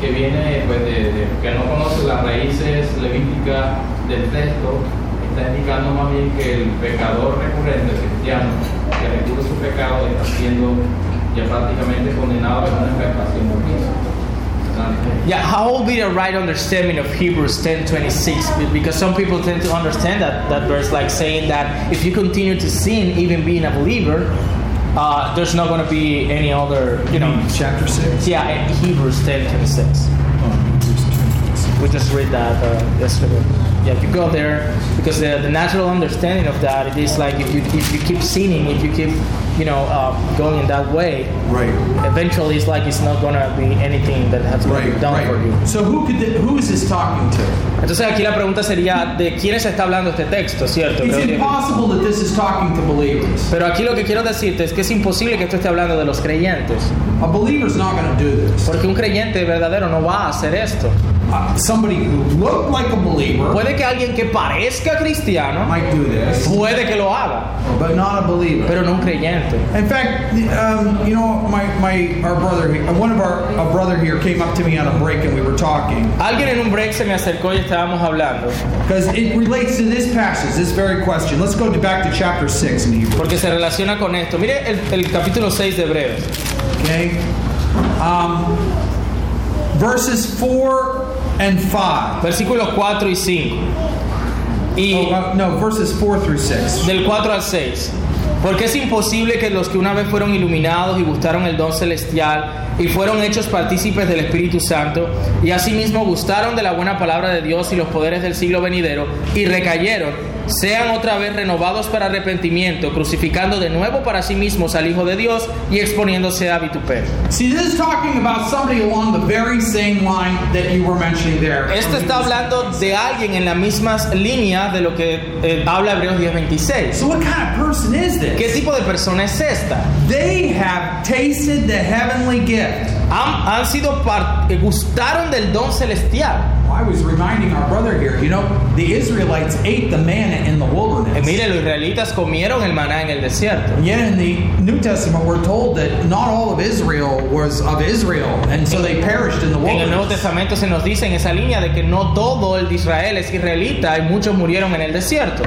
Speaker 3: que viene, pues, que no conoce las raíces levíticas del texto, está indicando más bien que el pecador recurrente, el cristiano, que recurre su pecado, está siendo ya prácticamente condenado a una expectación por Cristo.
Speaker 1: Yeah, how will be the right understanding of Hebrews 10:26? Because some people tend to understand that that verse like saying that if you continue to sin, even being a believer, uh, there's not going to be any other, you know.
Speaker 2: Chapter 6.
Speaker 1: Yeah, in Hebrews 10:26. We just read that uh, yesterday. Yeah, if you go there because the, the natural understanding of that it is like if you if you keep sinning, if you keep you know uh, going in that way,
Speaker 2: Right.
Speaker 1: eventually it's like it's not gonna be anything that has
Speaker 2: Right,
Speaker 1: been done for you.
Speaker 2: So who could who is this talking to?
Speaker 1: Entonces aquí la pregunta sería de quién se está hablando este texto, ¿cierto?
Speaker 2: It's
Speaker 1: Creo que-
Speaker 2: impossible that this is talking to believers.
Speaker 1: Pero aquí lo que quiero decirte es que es imposible que esto esté hablando de los creyentes,
Speaker 2: A believer's not going to do this.
Speaker 1: porque un creyente verdadero no va a hacer esto.
Speaker 2: Uh, somebody who looked like a believer
Speaker 1: Puede que alguien que parezca cristiano
Speaker 2: might do this,
Speaker 1: puede que lo haga,
Speaker 2: but not a believer.
Speaker 1: pero no un creyente.
Speaker 2: In fact, um, you know, my, my our brother, he- one of our a brother here came up to me on a break and we were talking
Speaker 1: Alguien en un break se me acercó y estábamos hablando,
Speaker 2: because it relates to this passage, this very question. Let's go to, back to chapter six in Hebrew.
Speaker 1: porque se relaciona con esto. Mire el, el capítulo 6 de Hebreos,
Speaker 2: Okay, um, verses four and five.
Speaker 1: versículos 4 y 5. Y
Speaker 2: Oh, uh, no, verses four through six.
Speaker 1: del 4 al 6. Porque es imposible que los que una vez fueron iluminados y gustaron el don celestial y fueron hechos partícipes del Espíritu Santo y asimismo gustaron de la buena palabra de Dios y los poderes del siglo venidero y recayeron, sean otra vez renovados para arrepentimiento, crucificando de nuevo para sí mismos al Hijo de Dios y exponiéndose a vituperio. Esto está hablando de alguien en la misma línea de lo que eh, habla Hebreos 10:26.
Speaker 2: So, what kind of person is
Speaker 1: ¿Qué tipo de persona es esta?
Speaker 2: They have tasted the heavenly gift.
Speaker 1: Han, han sido que gustaron del don celestial.
Speaker 2: I was reminding our brother here, you know, the Israelites ate the manna in the
Speaker 1: Eh,
Speaker 2: wilderness.
Speaker 1: mire, los israelitas comieron el maná en el desierto.
Speaker 2: And yet in the New Testament, we're told that not all of Israel was of Israel, and so they perished in the wilderness.
Speaker 1: En el Nuevo. Testamento se nos dice en esa línea de que no todo el Israel es israelita y muchos murieron en el desierto.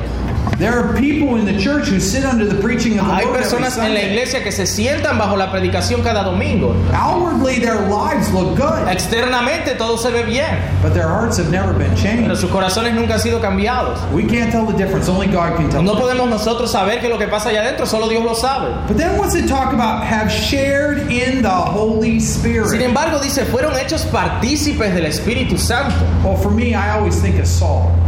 Speaker 2: There are people in the church who sit under the preaching of the
Speaker 1: Hay personas en la iglesia que se sientan bajo la predicación cada domingo.
Speaker 2: Outwardly, their lives look good,
Speaker 1: Externamente todo se ve bien,
Speaker 2: but their hearts have never been
Speaker 1: pero sus corazones nunca han sido cambiados.
Speaker 2: We can't tell the difference. Only God can tell.
Speaker 1: No podemos nosotros saber qué es lo que pasa allá adentro, solo Dios lo sabe.
Speaker 2: But then what's it talk about? Have shared in the Holy
Speaker 1: Sin embargo, dice, fueron hechos partícipes del Espíritu Santo.
Speaker 2: Well, for me, I always think of Saul.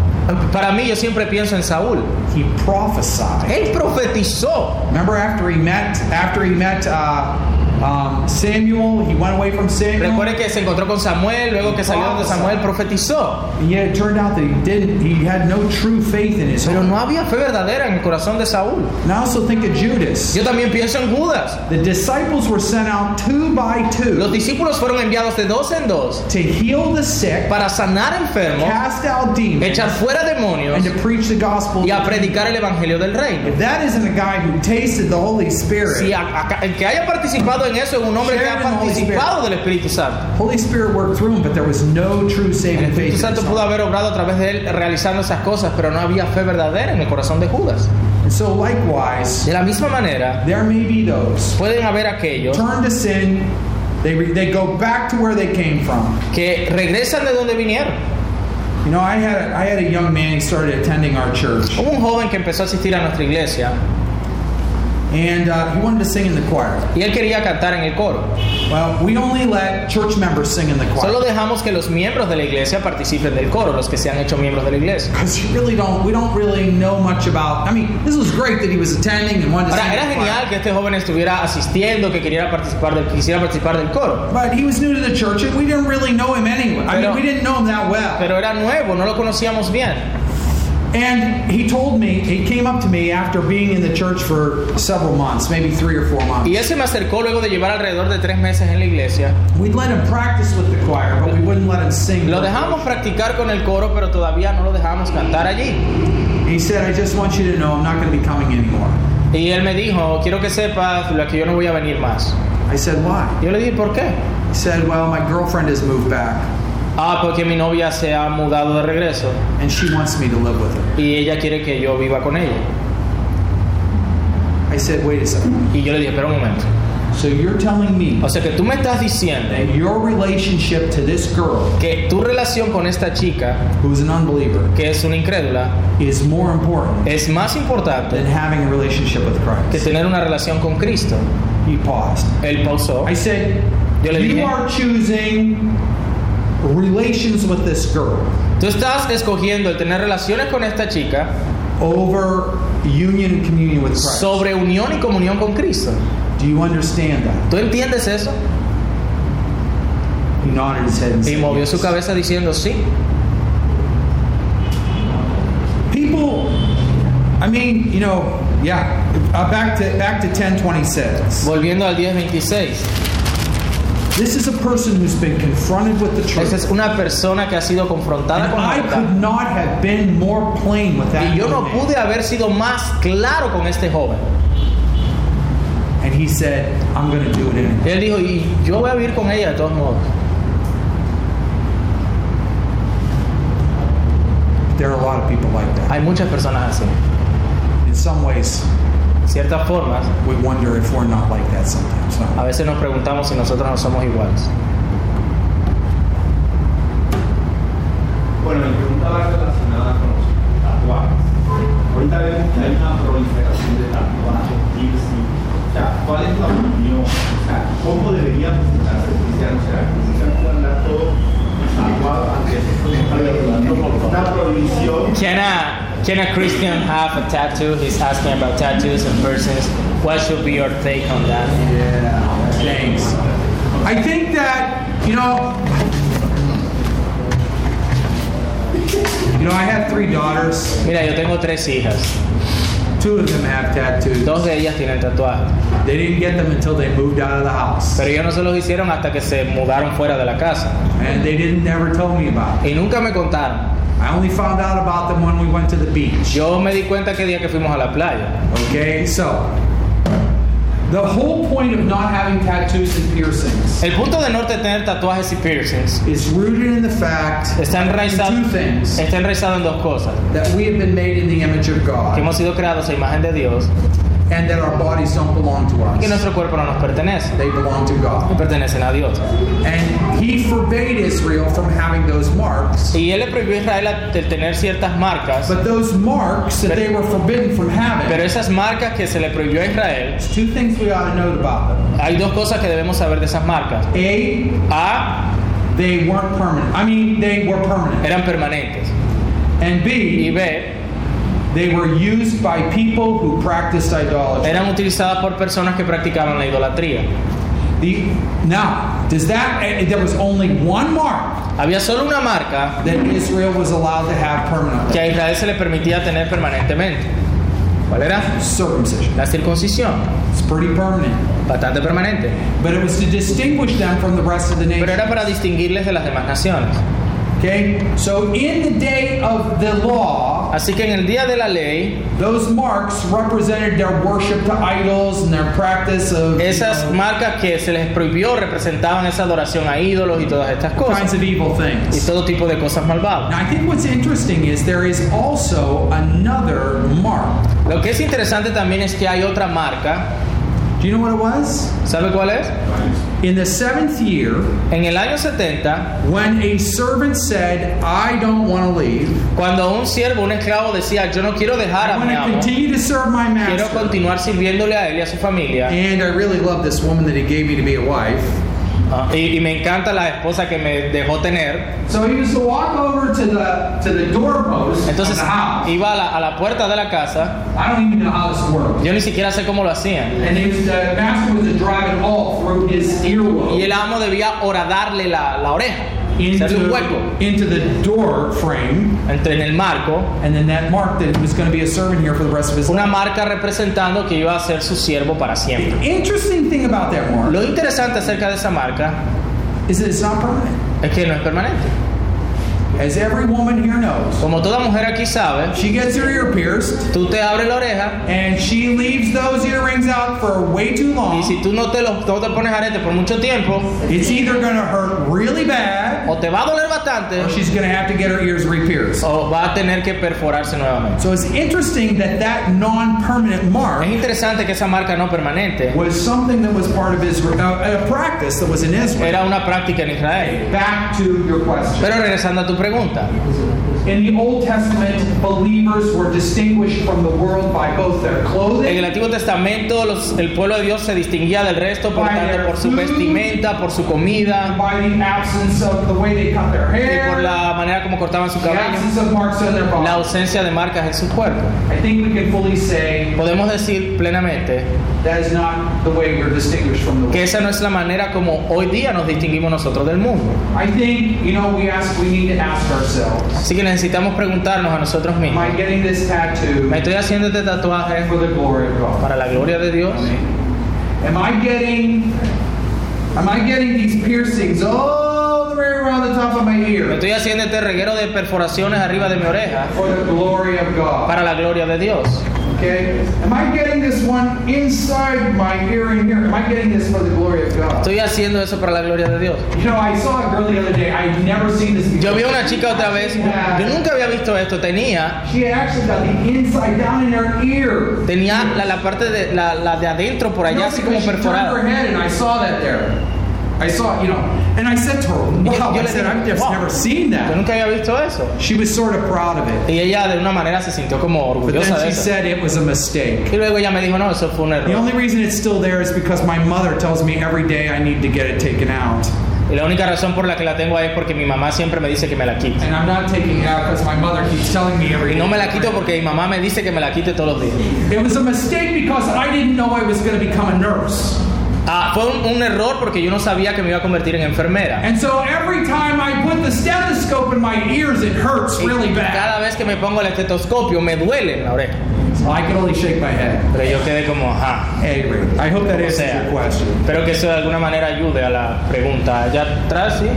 Speaker 1: Para mí, yo siempre pienso en Saúl.
Speaker 2: He prophesied.
Speaker 1: Él profetizó.
Speaker 2: Remember after he met after he met uh, um, Samuel, he went away from Samuel.
Speaker 1: Recuerde que se encontró con Samuel, luego que salió de Samuel profetizó.
Speaker 2: And yet it turned out that he didn't. He had no true faith in his
Speaker 1: Pero no había fe verdadera en el corazón de Saúl.
Speaker 2: And I also think of Judas.
Speaker 1: Yo también pienso en Judas.
Speaker 2: The disciples were sent out two by
Speaker 1: Los
Speaker 2: two
Speaker 1: discípulos fueron enviados de dos en dos
Speaker 2: to heal the sick,
Speaker 1: para sanar enfermos,
Speaker 2: cast out demons,
Speaker 1: echar fuera demonios
Speaker 2: and to preach the gospel.
Speaker 1: y a predicar el evangelio del reino.
Speaker 2: If that isn't a guy who tasted the Holy Spirit,
Speaker 1: Si a- a- el que haya participado en eso es un hombre que ha participado del Espíritu Santo.
Speaker 2: Holy Spirit worked through him, but there was no true
Speaker 1: El
Speaker 2: saving
Speaker 1: Espíritu
Speaker 2: faith. in
Speaker 1: Santo
Speaker 2: his
Speaker 1: pudo haber obrado a través de él realizando esas cosas, pero no había fe verdadera en el corazón de Judas.
Speaker 2: And so, likewise,
Speaker 1: De la misma manera,
Speaker 2: there may be those
Speaker 1: pueden haber aquellos
Speaker 2: turn to sin. They, re- they go back to where they came from.
Speaker 1: que regresan de donde vinieron.
Speaker 2: You know, I had a, I had a young man. He started attending our church,
Speaker 1: Hubo un joven que empezó a asistir a nuestra iglesia
Speaker 2: and uh, he wanted to sing in the choir.
Speaker 1: y él quería cantar en el coro.
Speaker 2: Well, we only let church members sing in the
Speaker 1: Solo
Speaker 2: choir
Speaker 1: dejamos que los miembros de la iglesia participen del coro, los que se han hecho miembros de la iglesia.
Speaker 2: because you really don't. We don't really know much about. I mean, this was great that he was attending and wanted to sing.
Speaker 1: Ahora,
Speaker 2: in
Speaker 1: era
Speaker 2: the choir.
Speaker 1: genial que este joven estuviera asistiendo, que quisiera participar del, quisiera participar del coro.
Speaker 2: But he was new to the church, and we didn't really know him anyway. I
Speaker 1: Pero-
Speaker 2: mean, we didn't know him that well.
Speaker 1: Pero era nuevo, no lo conocíamos bien.
Speaker 2: And he told me, he came up to me after being in the church for several months, maybe three or four months.
Speaker 1: Y él se me acercó luego de llevar alrededor de tres meses en la iglesia.
Speaker 2: We'd let him practice with the choir, but we wouldn't let him sing.
Speaker 1: Lo dejamos practicar con el coro, pero todavía no lo dejábamos cantar allí.
Speaker 2: He said, I just want you to know I'm not going to be coming anymore.
Speaker 1: Y él me dijo, quiero que sepas que yo no voy a venir más.
Speaker 2: I said, why?
Speaker 1: Yo le dije, ¿por qué?
Speaker 2: He said, well, my girlfriend has moved back,
Speaker 1: Ah, porque mi novia se ha mudado de regreso
Speaker 2: and she wants me to live with her.
Speaker 1: y ella quiere que yo viva con ella.
Speaker 2: I said, wait a second.
Speaker 1: Y yo le dije, espera un momento.
Speaker 2: So you're telling me
Speaker 1: O sea que tú me estás diciendo
Speaker 2: that your relationship to this girl,
Speaker 1: que tu relación con esta chica,
Speaker 2: who's an unbeliever,
Speaker 1: que es una incrédula,
Speaker 2: is more important
Speaker 1: es más
Speaker 2: than
Speaker 1: importante
Speaker 2: having a relationship with
Speaker 1: que
Speaker 2: Christ?
Speaker 1: tener una relación con Cristo.
Speaker 2: He paused.
Speaker 1: Él pausó.
Speaker 2: I said,
Speaker 1: Yo le
Speaker 2: you
Speaker 1: dije-
Speaker 2: are choosing relations with this girl
Speaker 1: Tú estás escogiendo el tener relaciones con esta chica
Speaker 2: over union communion with Christ.
Speaker 1: sobre unión y comunión con Cristo.
Speaker 2: Do you understand that?
Speaker 1: ¿Tú entiendes eso?
Speaker 2: He nodded his head and
Speaker 1: Y movió su
Speaker 2: "Yes."
Speaker 1: cabeza diciendo sí.
Speaker 2: People, I mean, you know, yeah. Uh, back to back to 1026.
Speaker 1: Volviendo al 1026.
Speaker 2: This is a person who's been confronted with the
Speaker 1: Esa
Speaker 2: truth.
Speaker 1: es una persona que ha sido confrontada
Speaker 2: And
Speaker 1: con la
Speaker 2: I
Speaker 1: verdad.
Speaker 2: could not have been more plain with that.
Speaker 1: Y yo no pude haber sido más claro con este joven.
Speaker 2: And he said, I'm going to do it anyway.
Speaker 1: Él dijo, y yo voy a vivir con ella de todos modos.
Speaker 2: There are a lot of people like that.
Speaker 1: Hay muchas personas así.
Speaker 2: In some ways,
Speaker 1: ciertas formas,
Speaker 2: we wonder if we're not like that sometimes.
Speaker 1: a veces nos preguntamos si nosotros no somos iguales.
Speaker 4: Bueno, mi pregunta va relacionada
Speaker 1: can a Christian have a tattoo? He's asking about tattoos and persons. What should be your take on that?
Speaker 2: Yeah, thanks. I think that, you know, you know, I have three daughters.
Speaker 1: Mira, yo tengo tres hijas.
Speaker 2: Two of them have tattoos.
Speaker 1: Dos de ellas tienen tatuajes.
Speaker 2: They didn't get them until they moved out of the house.
Speaker 1: Pero ellos no se los hicieron hasta que se mudaron fuera de la casa.
Speaker 2: And they didn't never tell me about it.
Speaker 1: Y nunca me contaron.
Speaker 2: I only found out about them when we went to the beach.
Speaker 1: Yo me di cuenta que día que fuimos a la playa.
Speaker 2: Okay, so the whole point of not having tattoos and piercings
Speaker 1: El punto de no tener tatuajes y piercings
Speaker 2: is rooted in the fact
Speaker 1: está
Speaker 2: in
Speaker 1: enraizado,
Speaker 2: two things
Speaker 1: está enraizado en dos cosas.
Speaker 2: that we have been made in the image of
Speaker 1: Que
Speaker 2: God
Speaker 1: hemos sido creados a imagen de Dios
Speaker 2: and that our bodies don't belong to
Speaker 1: y que
Speaker 2: us.
Speaker 1: nuestro cuerpo no nos pertenece.
Speaker 2: They belong to God.
Speaker 1: pertenecen a Dios.
Speaker 2: And he forbade Israel from having those marks.
Speaker 1: Y él le prohibió a Israel a- tener ciertas marcas.
Speaker 2: But those marks that they were forbidden from
Speaker 1: Pero
Speaker 2: having,
Speaker 1: esas marcas que se le prohibió a Israel,
Speaker 2: two things we ought to note about them.
Speaker 1: hay dos cosas que debemos saber de esas marcas.
Speaker 2: A,
Speaker 1: A,
Speaker 2: they weren't permanent. I mean, they were permanent.
Speaker 1: eran permanentes.
Speaker 2: And
Speaker 1: Y
Speaker 2: B,
Speaker 1: B,
Speaker 2: they were used by people who practiced idolatry.
Speaker 1: eran utilizadas por personas que practicaban la idolatría.
Speaker 2: The, now, does that, eh, there was only one mark
Speaker 1: Había solo una marca
Speaker 2: that Israel was allowed to have permanently
Speaker 1: que a Israel se le permitía tener permanentemente. ¿Cuál era?
Speaker 2: circumcision.
Speaker 1: La circuncisión.
Speaker 2: It's pretty permanent.
Speaker 1: Bastante permanente.
Speaker 2: But it was to distinguish them from the rest of the nations.
Speaker 1: Pero
Speaker 2: nation.
Speaker 1: era para distinguirles de las demás naciones.
Speaker 2: Okay? So in the day of the law,
Speaker 1: Así que en el día de la ley,
Speaker 2: those marks represented their worship to idols and their practice of you
Speaker 1: esas
Speaker 2: know,
Speaker 1: marcas que se les prohibió representaban esa adoración a ídolos y todas estas
Speaker 2: kinds
Speaker 1: cosas.
Speaker 2: of evil
Speaker 1: Y todo tipo de cosas malvadas.
Speaker 2: Now, I think what's interesting is there is also another mark.
Speaker 1: Lo que es interesante también es que hay otra marca.
Speaker 2: Do you know what it was?
Speaker 1: ¿Sabe cuál es?
Speaker 2: In the seventh year,
Speaker 1: En el año 70,
Speaker 2: when a servant said, I don't want to leave,
Speaker 1: cuando un siervo, un esclavo decía, yo no quiero dejar
Speaker 2: I
Speaker 1: a mi
Speaker 2: to
Speaker 1: amo,
Speaker 2: continue to serve my master.
Speaker 1: quiero continuar sirviéndole a él y a su familia,
Speaker 2: And I really love this woman that he gave me to be a wife.
Speaker 1: Y, y me encanta la esposa que me dejó tener,
Speaker 2: So he used to walk over to the to the doorpost
Speaker 1: entonces
Speaker 2: of the house.
Speaker 1: iba a la, a la puerta de la casa,
Speaker 2: I don't even know how this works.
Speaker 1: yo ni siquiera sé cómo lo hacían,
Speaker 2: And he was, the master was to drive it all through his
Speaker 1: y el amo debía horadarle la, la oreja, un hueco
Speaker 2: into, into the door frame,
Speaker 1: entre en el marco,
Speaker 2: and then that marked that he was going to be a servant here for the rest of his life.
Speaker 1: una marca representando que iba a ser su siervo para siempre.
Speaker 2: The interesting thing about that mark
Speaker 1: Lo interesante acerca de esa marca
Speaker 2: is that it's not permanent.
Speaker 1: es que no es permanente.
Speaker 2: As every woman here knows,
Speaker 1: Como toda mujer aquí sabe,
Speaker 2: she gets her ear pierced,
Speaker 1: tú te abres la oreja
Speaker 2: and she leaves those earrings out for way too
Speaker 1: y
Speaker 2: long.
Speaker 1: si tú no te, lo, no te pones arete por mucho tiempo,
Speaker 2: It's either going to hurt really bad,
Speaker 1: o te va a doler bastante
Speaker 2: or she's going to have to get her ears re-pierced.
Speaker 1: o va a tener que perforarse nuevamente.
Speaker 2: So it's interesting that that non-permanent mark
Speaker 1: Es interesante que esa marca no permanente
Speaker 2: was something that was part of Israel, uh, a practice that was in Israel.
Speaker 1: era una práctica en Israel.
Speaker 2: Back to your question.
Speaker 1: Pero regresando a tu pregunta,
Speaker 2: In the Old Testament, believers were distinguished from the world by both their
Speaker 1: en
Speaker 2: clothing
Speaker 1: el Antiguo Testamento los- el pueblo de Dios se distinguía del resto por tanto por su vestimenta, por su comida
Speaker 2: by the absence of the way they cut their
Speaker 1: y
Speaker 2: hair,
Speaker 1: por la manera como cortaban su cabello, la ausencia de marcas en su cuerpo.
Speaker 2: I think we can fully say
Speaker 1: Podemos decir plenamente
Speaker 2: that is not the way we're distinguished from the world.
Speaker 1: que esa no es la manera como hoy día nos distinguimos nosotros del mundo.
Speaker 2: I think, you know, we ask, we need to ask
Speaker 1: Así que necesitamos preguntarnos a nosotros mismos, ¿me estoy haciendo este tatuaje para la gloria de Dios?
Speaker 2: Am I getting am I getting these piercings all the way around the top of my
Speaker 1: ¿Me
Speaker 2: ear
Speaker 1: estoy haciendo este reguero de perforaciones arriba de mi oreja
Speaker 2: for the glory of God?
Speaker 1: para la gloria de Dios?
Speaker 2: Okay? Am I getting this one inside my ear in here? Am I getting this for the glory of God?
Speaker 1: Estoy haciendo eso para la gloria de Dios.
Speaker 2: You know, I saw a girl the other day. Never seen this before.
Speaker 1: Yo vi a una chica otra vez, yo nunca había visto esto, tenía
Speaker 2: She actually got the inside down in her ear.
Speaker 1: tenía la, la parte de la, la de adentro por allá
Speaker 2: No,
Speaker 1: así como
Speaker 2: because she turned her
Speaker 1: perforada.
Speaker 2: head and I saw that there. I saw, you know, and I said to her, wow,
Speaker 1: yo
Speaker 2: I said, I've just
Speaker 1: "Wow."
Speaker 2: never seen
Speaker 1: Yo
Speaker 2: that.
Speaker 1: nunca había visto eso.
Speaker 2: She was sort of proud of it.
Speaker 1: Y ella de una manera se sintió como
Speaker 2: But
Speaker 1: orgullosa
Speaker 2: then
Speaker 1: de
Speaker 2: she
Speaker 1: eso.
Speaker 2: said it was a mistake.
Speaker 1: Y luego ella me dijo, no, eso fue un
Speaker 2: The only reason it's still there is because my mother tells me every day I need to get it taken out.
Speaker 1: Y la única razón por la que la tengo ahí es porque mi mamá siempre me dice que me la quite.
Speaker 2: And I'm not taking it out because my mother keeps telling me every
Speaker 1: Y
Speaker 2: day.
Speaker 1: no me la quito porque mi mamá me dice que me la quite todos los días.
Speaker 2: It was a mistake because I didn't know I was going to become a nurse.
Speaker 1: Ah, fue un, un error porque yo no sabía que me iba a convertir en enfermera.
Speaker 2: And so every time I put the stethoscope in my ears, it hurts
Speaker 1: Y
Speaker 2: really
Speaker 1: cada
Speaker 2: bad.
Speaker 1: vez que me pongo el estetoscopio me duele en la oreja.
Speaker 2: So I can only shake my head.
Speaker 1: Pero yo quedé como, ajá.
Speaker 2: Anyway, I hope that answers your question.
Speaker 1: espero que eso de alguna manera ayude a la pregunta. Allá atrás, sí.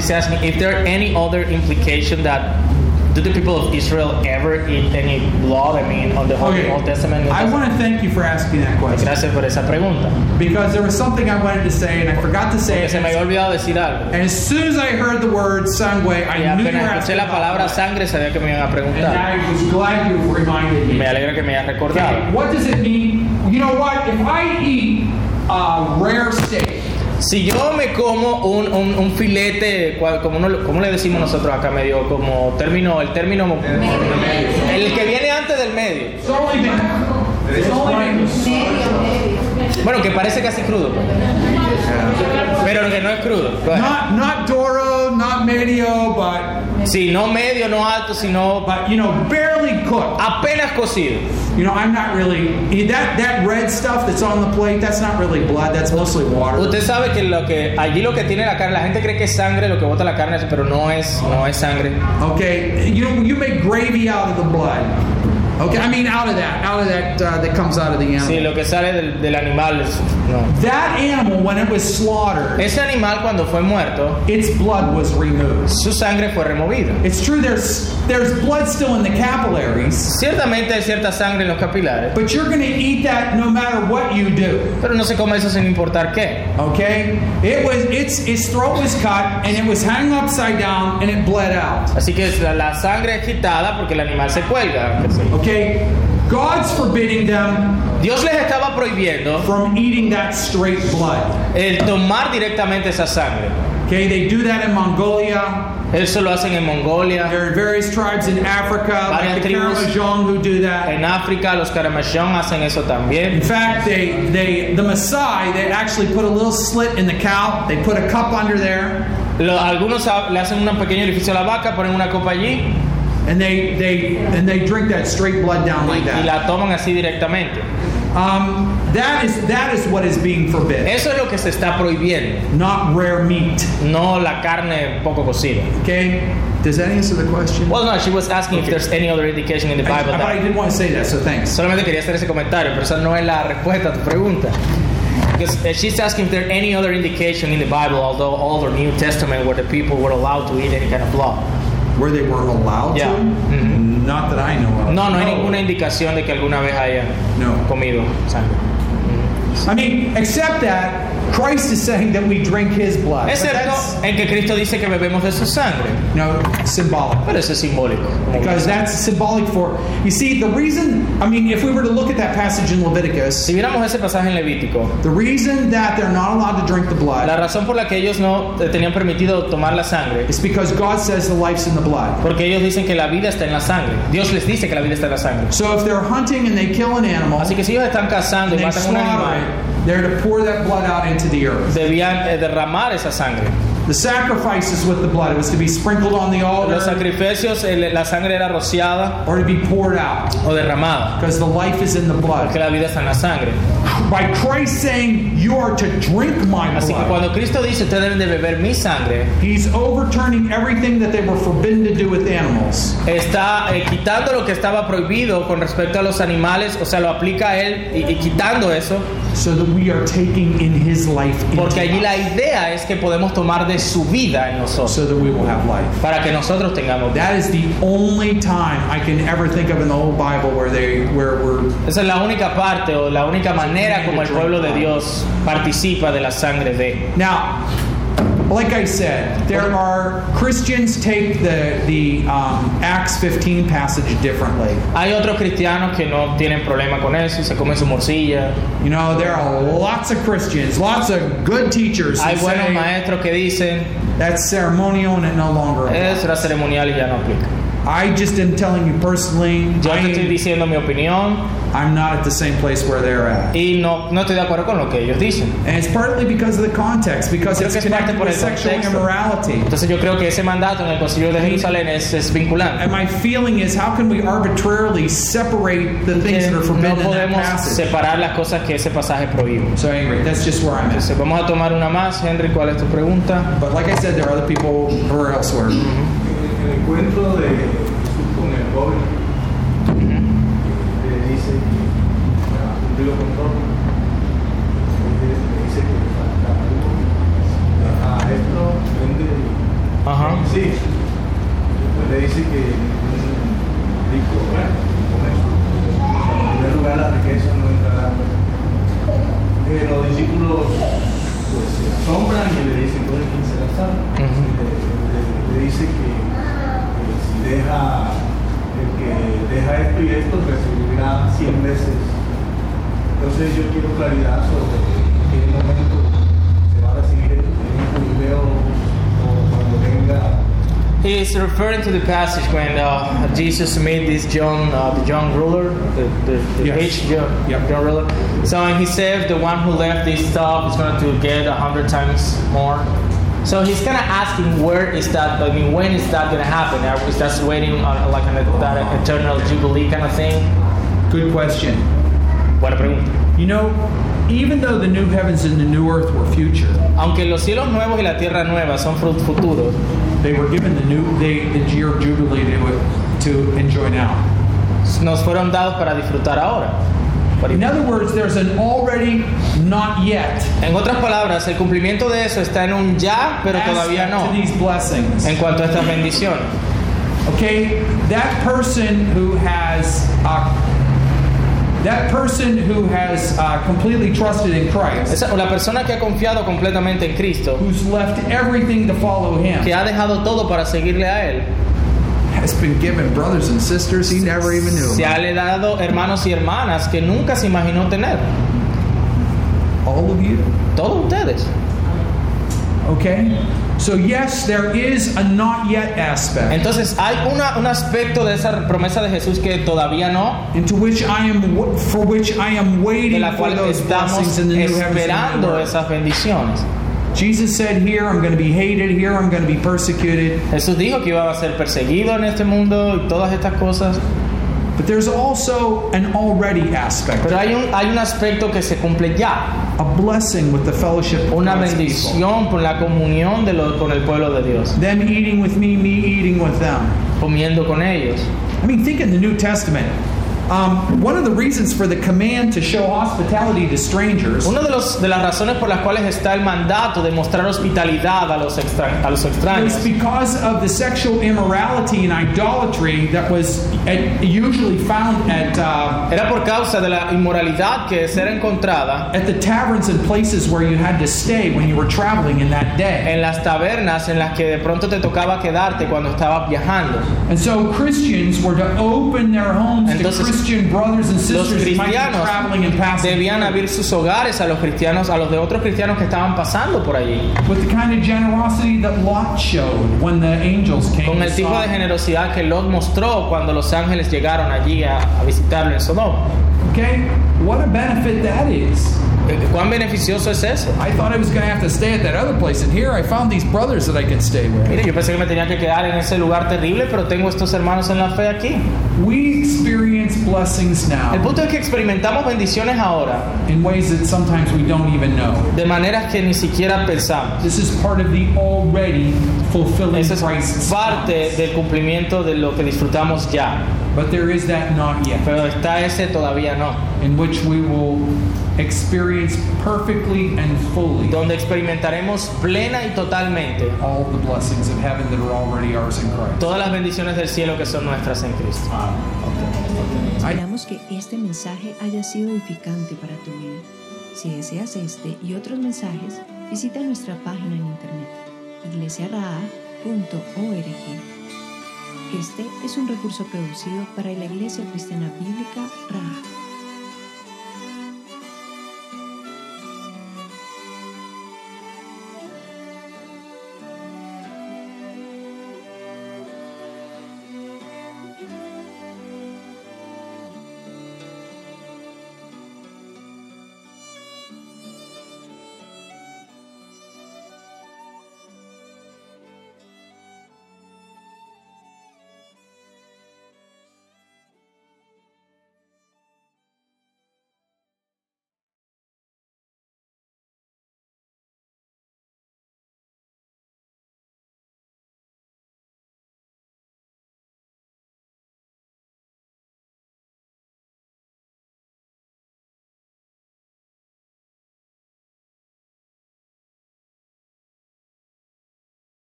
Speaker 1: She's asking if there are any other implication that do the people of Israel ever eat any blood? I mean, on the Holy
Speaker 2: Okay.
Speaker 1: Old Testament.
Speaker 2: I want to thank you for asking that question
Speaker 1: Gracias por esa pregunta.
Speaker 2: because there was something I wanted to say and I forgot to say
Speaker 1: Porque
Speaker 2: it.
Speaker 1: se me había olvidado decir algo.
Speaker 2: And as soon as I heard the word sangue,
Speaker 1: Y
Speaker 2: I knew you were asking
Speaker 1: la palabra sangre, sabía que me iban a preguntar. And.
Speaker 2: I was glad you reminded
Speaker 1: Me
Speaker 2: me.
Speaker 1: alegra que me hayas
Speaker 2: Okay,
Speaker 1: recordado.
Speaker 2: what does it mean? You know what? If I eat a rare steak,
Speaker 1: Si yo me como un, un, un filete, cual- como, uno- como le decimos nosotros acá, medio como término, el término, el que viene antes del medio. Bueno, que parece casi crudo, pues. pero que no es crudo.
Speaker 2: not not Doro, not medio, but
Speaker 1: Sí, no medio, no alto, sino
Speaker 2: but you know barely cooked.
Speaker 1: apenas cocido.
Speaker 2: You know, I'm not really that that red stuff that's on the plate. That's not really blood. That's mostly water.
Speaker 1: Usted sabe que lo que allí lo que tiene la carne, la gente cree que es sangre, lo que bota la carne, pero no es, no es sangre.
Speaker 2: Okay, you you make gravy out of the blood. Okay, I mean out of that, out of that uh, that comes out of the animal.
Speaker 1: Sí, lo que sale del, del animal es, no.
Speaker 2: That animal, when it was slaughtered,
Speaker 1: Ese animal cuando fue muerto,
Speaker 2: its blood was removed.
Speaker 1: su sangre fue removida.
Speaker 2: It's true there's there's blood still in the capillaries,
Speaker 1: Ciertamente hay cierta sangre en los capilares,
Speaker 2: but you're going to eat that no matter what you do.
Speaker 1: pero no se come eso sin importar qué.
Speaker 2: Okay? It was its its throat was cut and it was hung upside down and it bled out.
Speaker 1: Así que la, la sangre es quitada porque el animal se cuelga.
Speaker 2: Okay? God's forbidding them
Speaker 1: Dios les estaba prohibiendo
Speaker 2: from eating that straight blood.
Speaker 1: el tomar directamente esa sangre.
Speaker 2: Okay? They do that in Mongolia.
Speaker 1: Eso lo hacen en Mongolia,
Speaker 2: There are various tribes in Africa, like the
Speaker 1: Varias tribus.
Speaker 2: Who do that.
Speaker 1: en África los Karamashon hacen eso también.
Speaker 2: In fact, they, they the Maasai, they actually put a little slit in the cow. They put a cup under there,
Speaker 1: Lo- algunos ha- le hacen un pequeño orificio a la vaca, ponen una copa allí
Speaker 2: and they they and they drink that straight blood down like
Speaker 1: y
Speaker 2: that.
Speaker 1: la toman así directamente.
Speaker 2: Um, that is that is what is being forbidden,
Speaker 1: Eso es lo que se está prohibiendo,
Speaker 2: not rare meat.
Speaker 1: no la carne poco cocida.
Speaker 2: Okay, does that answer the question?
Speaker 1: Well, no, she was asking if there's any other indication in the
Speaker 2: I,
Speaker 1: Bible.
Speaker 2: but I
Speaker 1: that-
Speaker 2: did want to say that, so thanks.
Speaker 1: Solamente quería hacer ese comentario, pero esa no es la respuesta a tu pregunta. Because uh, she's asking if there any other indication in the Bible, although Old or New Testament, where the people were allowed to eat any kind of blood.
Speaker 2: Where they were allowed
Speaker 1: Yeah.
Speaker 2: to?
Speaker 1: Mhm.
Speaker 2: Not that I know of.
Speaker 1: No, no hay ninguna indicación de que alguna vez haya
Speaker 2: No.
Speaker 1: comido sangre.
Speaker 2: I mean, except that Christ is saying that we drink His blood. But
Speaker 1: Excepto en que Cristo dice que bebemos de su sangre.
Speaker 2: no, symbolic.
Speaker 1: Pero eso es simbólico.
Speaker 2: Because that's symbolic for. You see, the reason. I mean, if we were to look at that passage in Leviticus,
Speaker 1: Si viéramos ese pasaje en Levítico,
Speaker 2: the reason that they're not allowed to drink the blood.
Speaker 1: la razón por la que ellos no tenían permitido tomar la sangre
Speaker 2: is because God says the life's in the blood.
Speaker 1: porque ellos dicen que la vida está en la sangre. Dios les dice que la vida está en la sangre.
Speaker 2: So if they're hunting and they kill an animal,
Speaker 1: Así que si ellos están cazando y
Speaker 2: they
Speaker 1: matan un animal,
Speaker 2: they're to pour that blood out into the earth.
Speaker 1: debían eh, derramar esa sangre.
Speaker 2: The sacrifices with the blood, it was to be sprinkled on the
Speaker 1: Los
Speaker 2: altar
Speaker 1: sacrificios, el- la sangre era rociada
Speaker 2: or to be poured out
Speaker 1: o derramada,
Speaker 2: because the life is in the
Speaker 1: porque
Speaker 2: blood.
Speaker 1: la vida está en la sangre.
Speaker 2: By Christ saying, You are to drink my
Speaker 1: Así que
Speaker 2: blood,
Speaker 1: cuando Cristo dice, ustedes deben de beber mi sangre,
Speaker 2: He's overturning everything that they were forbidden to do with animals.
Speaker 1: está eh, quitando lo que estaba prohibido con respecto a los animales, o sea, lo aplica a él y, y quitando eso,
Speaker 2: so that we are taking in his life
Speaker 1: porque allí la idea es que podemos tomar de su vida en nosotros,
Speaker 2: so that we will have life.
Speaker 1: para que nosotros tengamos vida.
Speaker 2: That is the only time I can ever think of in the whole Bible where they where we're
Speaker 1: Esa es la única parte o la única manera como el pueblo de Dios participa de la sangre de
Speaker 2: now. Like I said, there are Christians take the the um, Acts 15 passage differently.
Speaker 1: Hay otros cristianos que no tienen problema con eso se comen su morcilla.
Speaker 2: You know, there are lots of Christians, lots of good teachers who
Speaker 1: Hay buenos
Speaker 2: say
Speaker 1: maestros que dicen,
Speaker 2: that's ceremonial and it no longer
Speaker 1: es era ceremonial y ya no aplica.
Speaker 2: I just am telling you personally,
Speaker 1: Yo te estoy diciendo mi opinión
Speaker 2: I'm not at the same place where they're at.
Speaker 1: y no, no estoy de acuerdo con lo que ellos dicen.
Speaker 2: And it's partly because of the context, because it's
Speaker 1: que es parte
Speaker 2: connected with sexual
Speaker 1: contexto.
Speaker 2: immorality.
Speaker 1: Entonces yo creo que ese mandato en el concilio de Jerusalén es, es vinculante.
Speaker 2: And my feeling is, how can we arbitrarily separate the things that are
Speaker 1: no
Speaker 2: forbidden in that
Speaker 1: podemos
Speaker 2: passage?
Speaker 1: separar las cosas que ese pasaje prohíbe.
Speaker 2: So anyway, that's just where I'm at.
Speaker 1: Entonces vamos a tomar una más. Henry, ¿cuál es tu pregunta?
Speaker 2: But like I said, there are other people who are elsewhere.
Speaker 4: En el encuentro de Jesús con el joven, le dice que ha cumplido con todo. Le dice que falta algo. A esto vende.
Speaker 1: Ajá.
Speaker 4: Sí. Pues le dice que un rico, eso. En primer lugar, la riqueza no entrará. Eh, los discípulos pues, se asombran y le dicen, ¿dónde quién se la sabe?
Speaker 1: Ujú.
Speaker 4: le, le- le dice que, deja, el que deja esto y esto recibirá 100 veces. Entonces yo quiero claridad sobre en qué momento se va a recibir el, jubileo o cuando venga
Speaker 1: He is referring to the passage when uh, Jesus made this young, uh, the young ruler, the, the, the
Speaker 2: Yes. Yep.
Speaker 1: young ruler. So and he said the one who left this stuff is going to get a hundred times more. So he's kind of asking where is that? I mean, when is that going to happen? Are- Is that waiting on like an, that eternal jubilee kind of thing?
Speaker 2: Good question.
Speaker 1: Buena pregunta.
Speaker 2: You know, even though the new heavens and the new earth were future,
Speaker 1: Aunque los cielos nuevos y la tierra nueva son futuros,
Speaker 2: they were given the new they, the year of jubilee they would to enjoy now.
Speaker 1: nos fueron dados para disfrutar ahora.
Speaker 2: In other words, there's an already not yet.
Speaker 1: En otras palabras, el cumplimiento de eso está en un ya, pero todavía no,
Speaker 2: these blessings.
Speaker 1: en cuanto a estas bendiciones.
Speaker 2: Okay, that person who has uh, that person who has uh, completely trusted in Christ,
Speaker 1: Esa- la persona que ha confiado completamente en Cristo,
Speaker 2: who's left everything to follow Him,
Speaker 1: que ha dejado todo para seguirle a Él,
Speaker 2: has been given brothers and sisters he never even knew.
Speaker 1: se ha le dado hermanos y hermanas que nunca se imaginó tener.
Speaker 2: All of you.
Speaker 1: Todos ustedes.
Speaker 2: Okay, so yes, there is a not yet aspect
Speaker 1: Entonces hay una- un aspecto de esa promesa de Jesús que todavía no,
Speaker 2: into which I am for which I am
Speaker 1: de
Speaker 2: waiting
Speaker 1: la
Speaker 2: for
Speaker 1: cual
Speaker 2: those
Speaker 1: estamos
Speaker 2: blessings in the new
Speaker 1: esperando esas bendiciones.
Speaker 2: Jesus said, "Here I'm going to be hated. Here I'm going to be persecuted."
Speaker 1: Jesús dijo que iba a ser perseguido en este mundo y todas estas cosas,
Speaker 2: But there's also an already aspect,
Speaker 1: pero hay un, hay un aspecto que se cumple ya,
Speaker 2: a blessing with the fellowship of
Speaker 1: una
Speaker 2: God's people.
Speaker 1: bendición por la comunión de lo- con el pueblo de Dios,
Speaker 2: Them eating with me, me eating with them.
Speaker 1: comiendo con ellos.
Speaker 2: I mean, think in the New Testament. Um, one of the reasons for the command to show hospitality to strangers
Speaker 1: Una de, los, de las razones por las cuales está el mandato de mostrar hospitalidad a los, extra- a los extraños
Speaker 2: was because of the sexual immorality and idolatry that was at, usually found at uh,
Speaker 1: era por causa de la inmoralidad que era encontrada
Speaker 2: at the taverns and places where you had to stay when you were traveling in that day.
Speaker 1: en las tabernas en las que de pronto te tocaba quedarte cuando estabas viajando.
Speaker 2: And so Christians were to open their homes
Speaker 1: Entonces,
Speaker 2: to Christian brothers and
Speaker 1: Los
Speaker 2: sisters
Speaker 1: cristianos debían abrir sus hogares a los cristianos, a los de otros cristianos que estaban pasando por allí,
Speaker 2: with the kind of generosity that Lot showed when the angels came
Speaker 1: con el tipo de generosidad que Lot mostró cuando los ángeles llegaron allí a, a visitarlo en Sodoma.
Speaker 2: Okay? What a benefit that is.
Speaker 1: ¿Cuán beneficioso es eso?
Speaker 2: I thought I was going to have to stay at that other place, and here I found these brothers that I could stay with.
Speaker 1: Mire, yo pensé que me tenía que quedar en ese lugar terrible, pero tengo estos hermanos en la fe aquí.
Speaker 2: We experience blessings
Speaker 1: El
Speaker 2: now
Speaker 1: punto es que experimentamos bendiciones ahora
Speaker 2: in ways that sometimes we don't even know.
Speaker 1: de maneras que ni siquiera pensamos.
Speaker 2: This is part of the already fulfilling
Speaker 1: Esa es parte del cumplimiento de lo que disfrutamos ya,
Speaker 2: But there is that not yet,
Speaker 1: pero está ese todavía no,
Speaker 2: in which we will experience perfectly and fully
Speaker 1: donde experimentaremos plena y totalmente
Speaker 2: all the blessings of heaven that are already ours in Christ.
Speaker 1: todas las bendiciones del cielo que son nuestras en Cristo.
Speaker 5: Esperamos que este mensaje haya sido edificante para tu vida. Si deseas este y otros mensajes, visita nuestra página en internet iglesiaraa.org. Este es un recurso producido para la Iglesia Cristiana Bíblica Raha.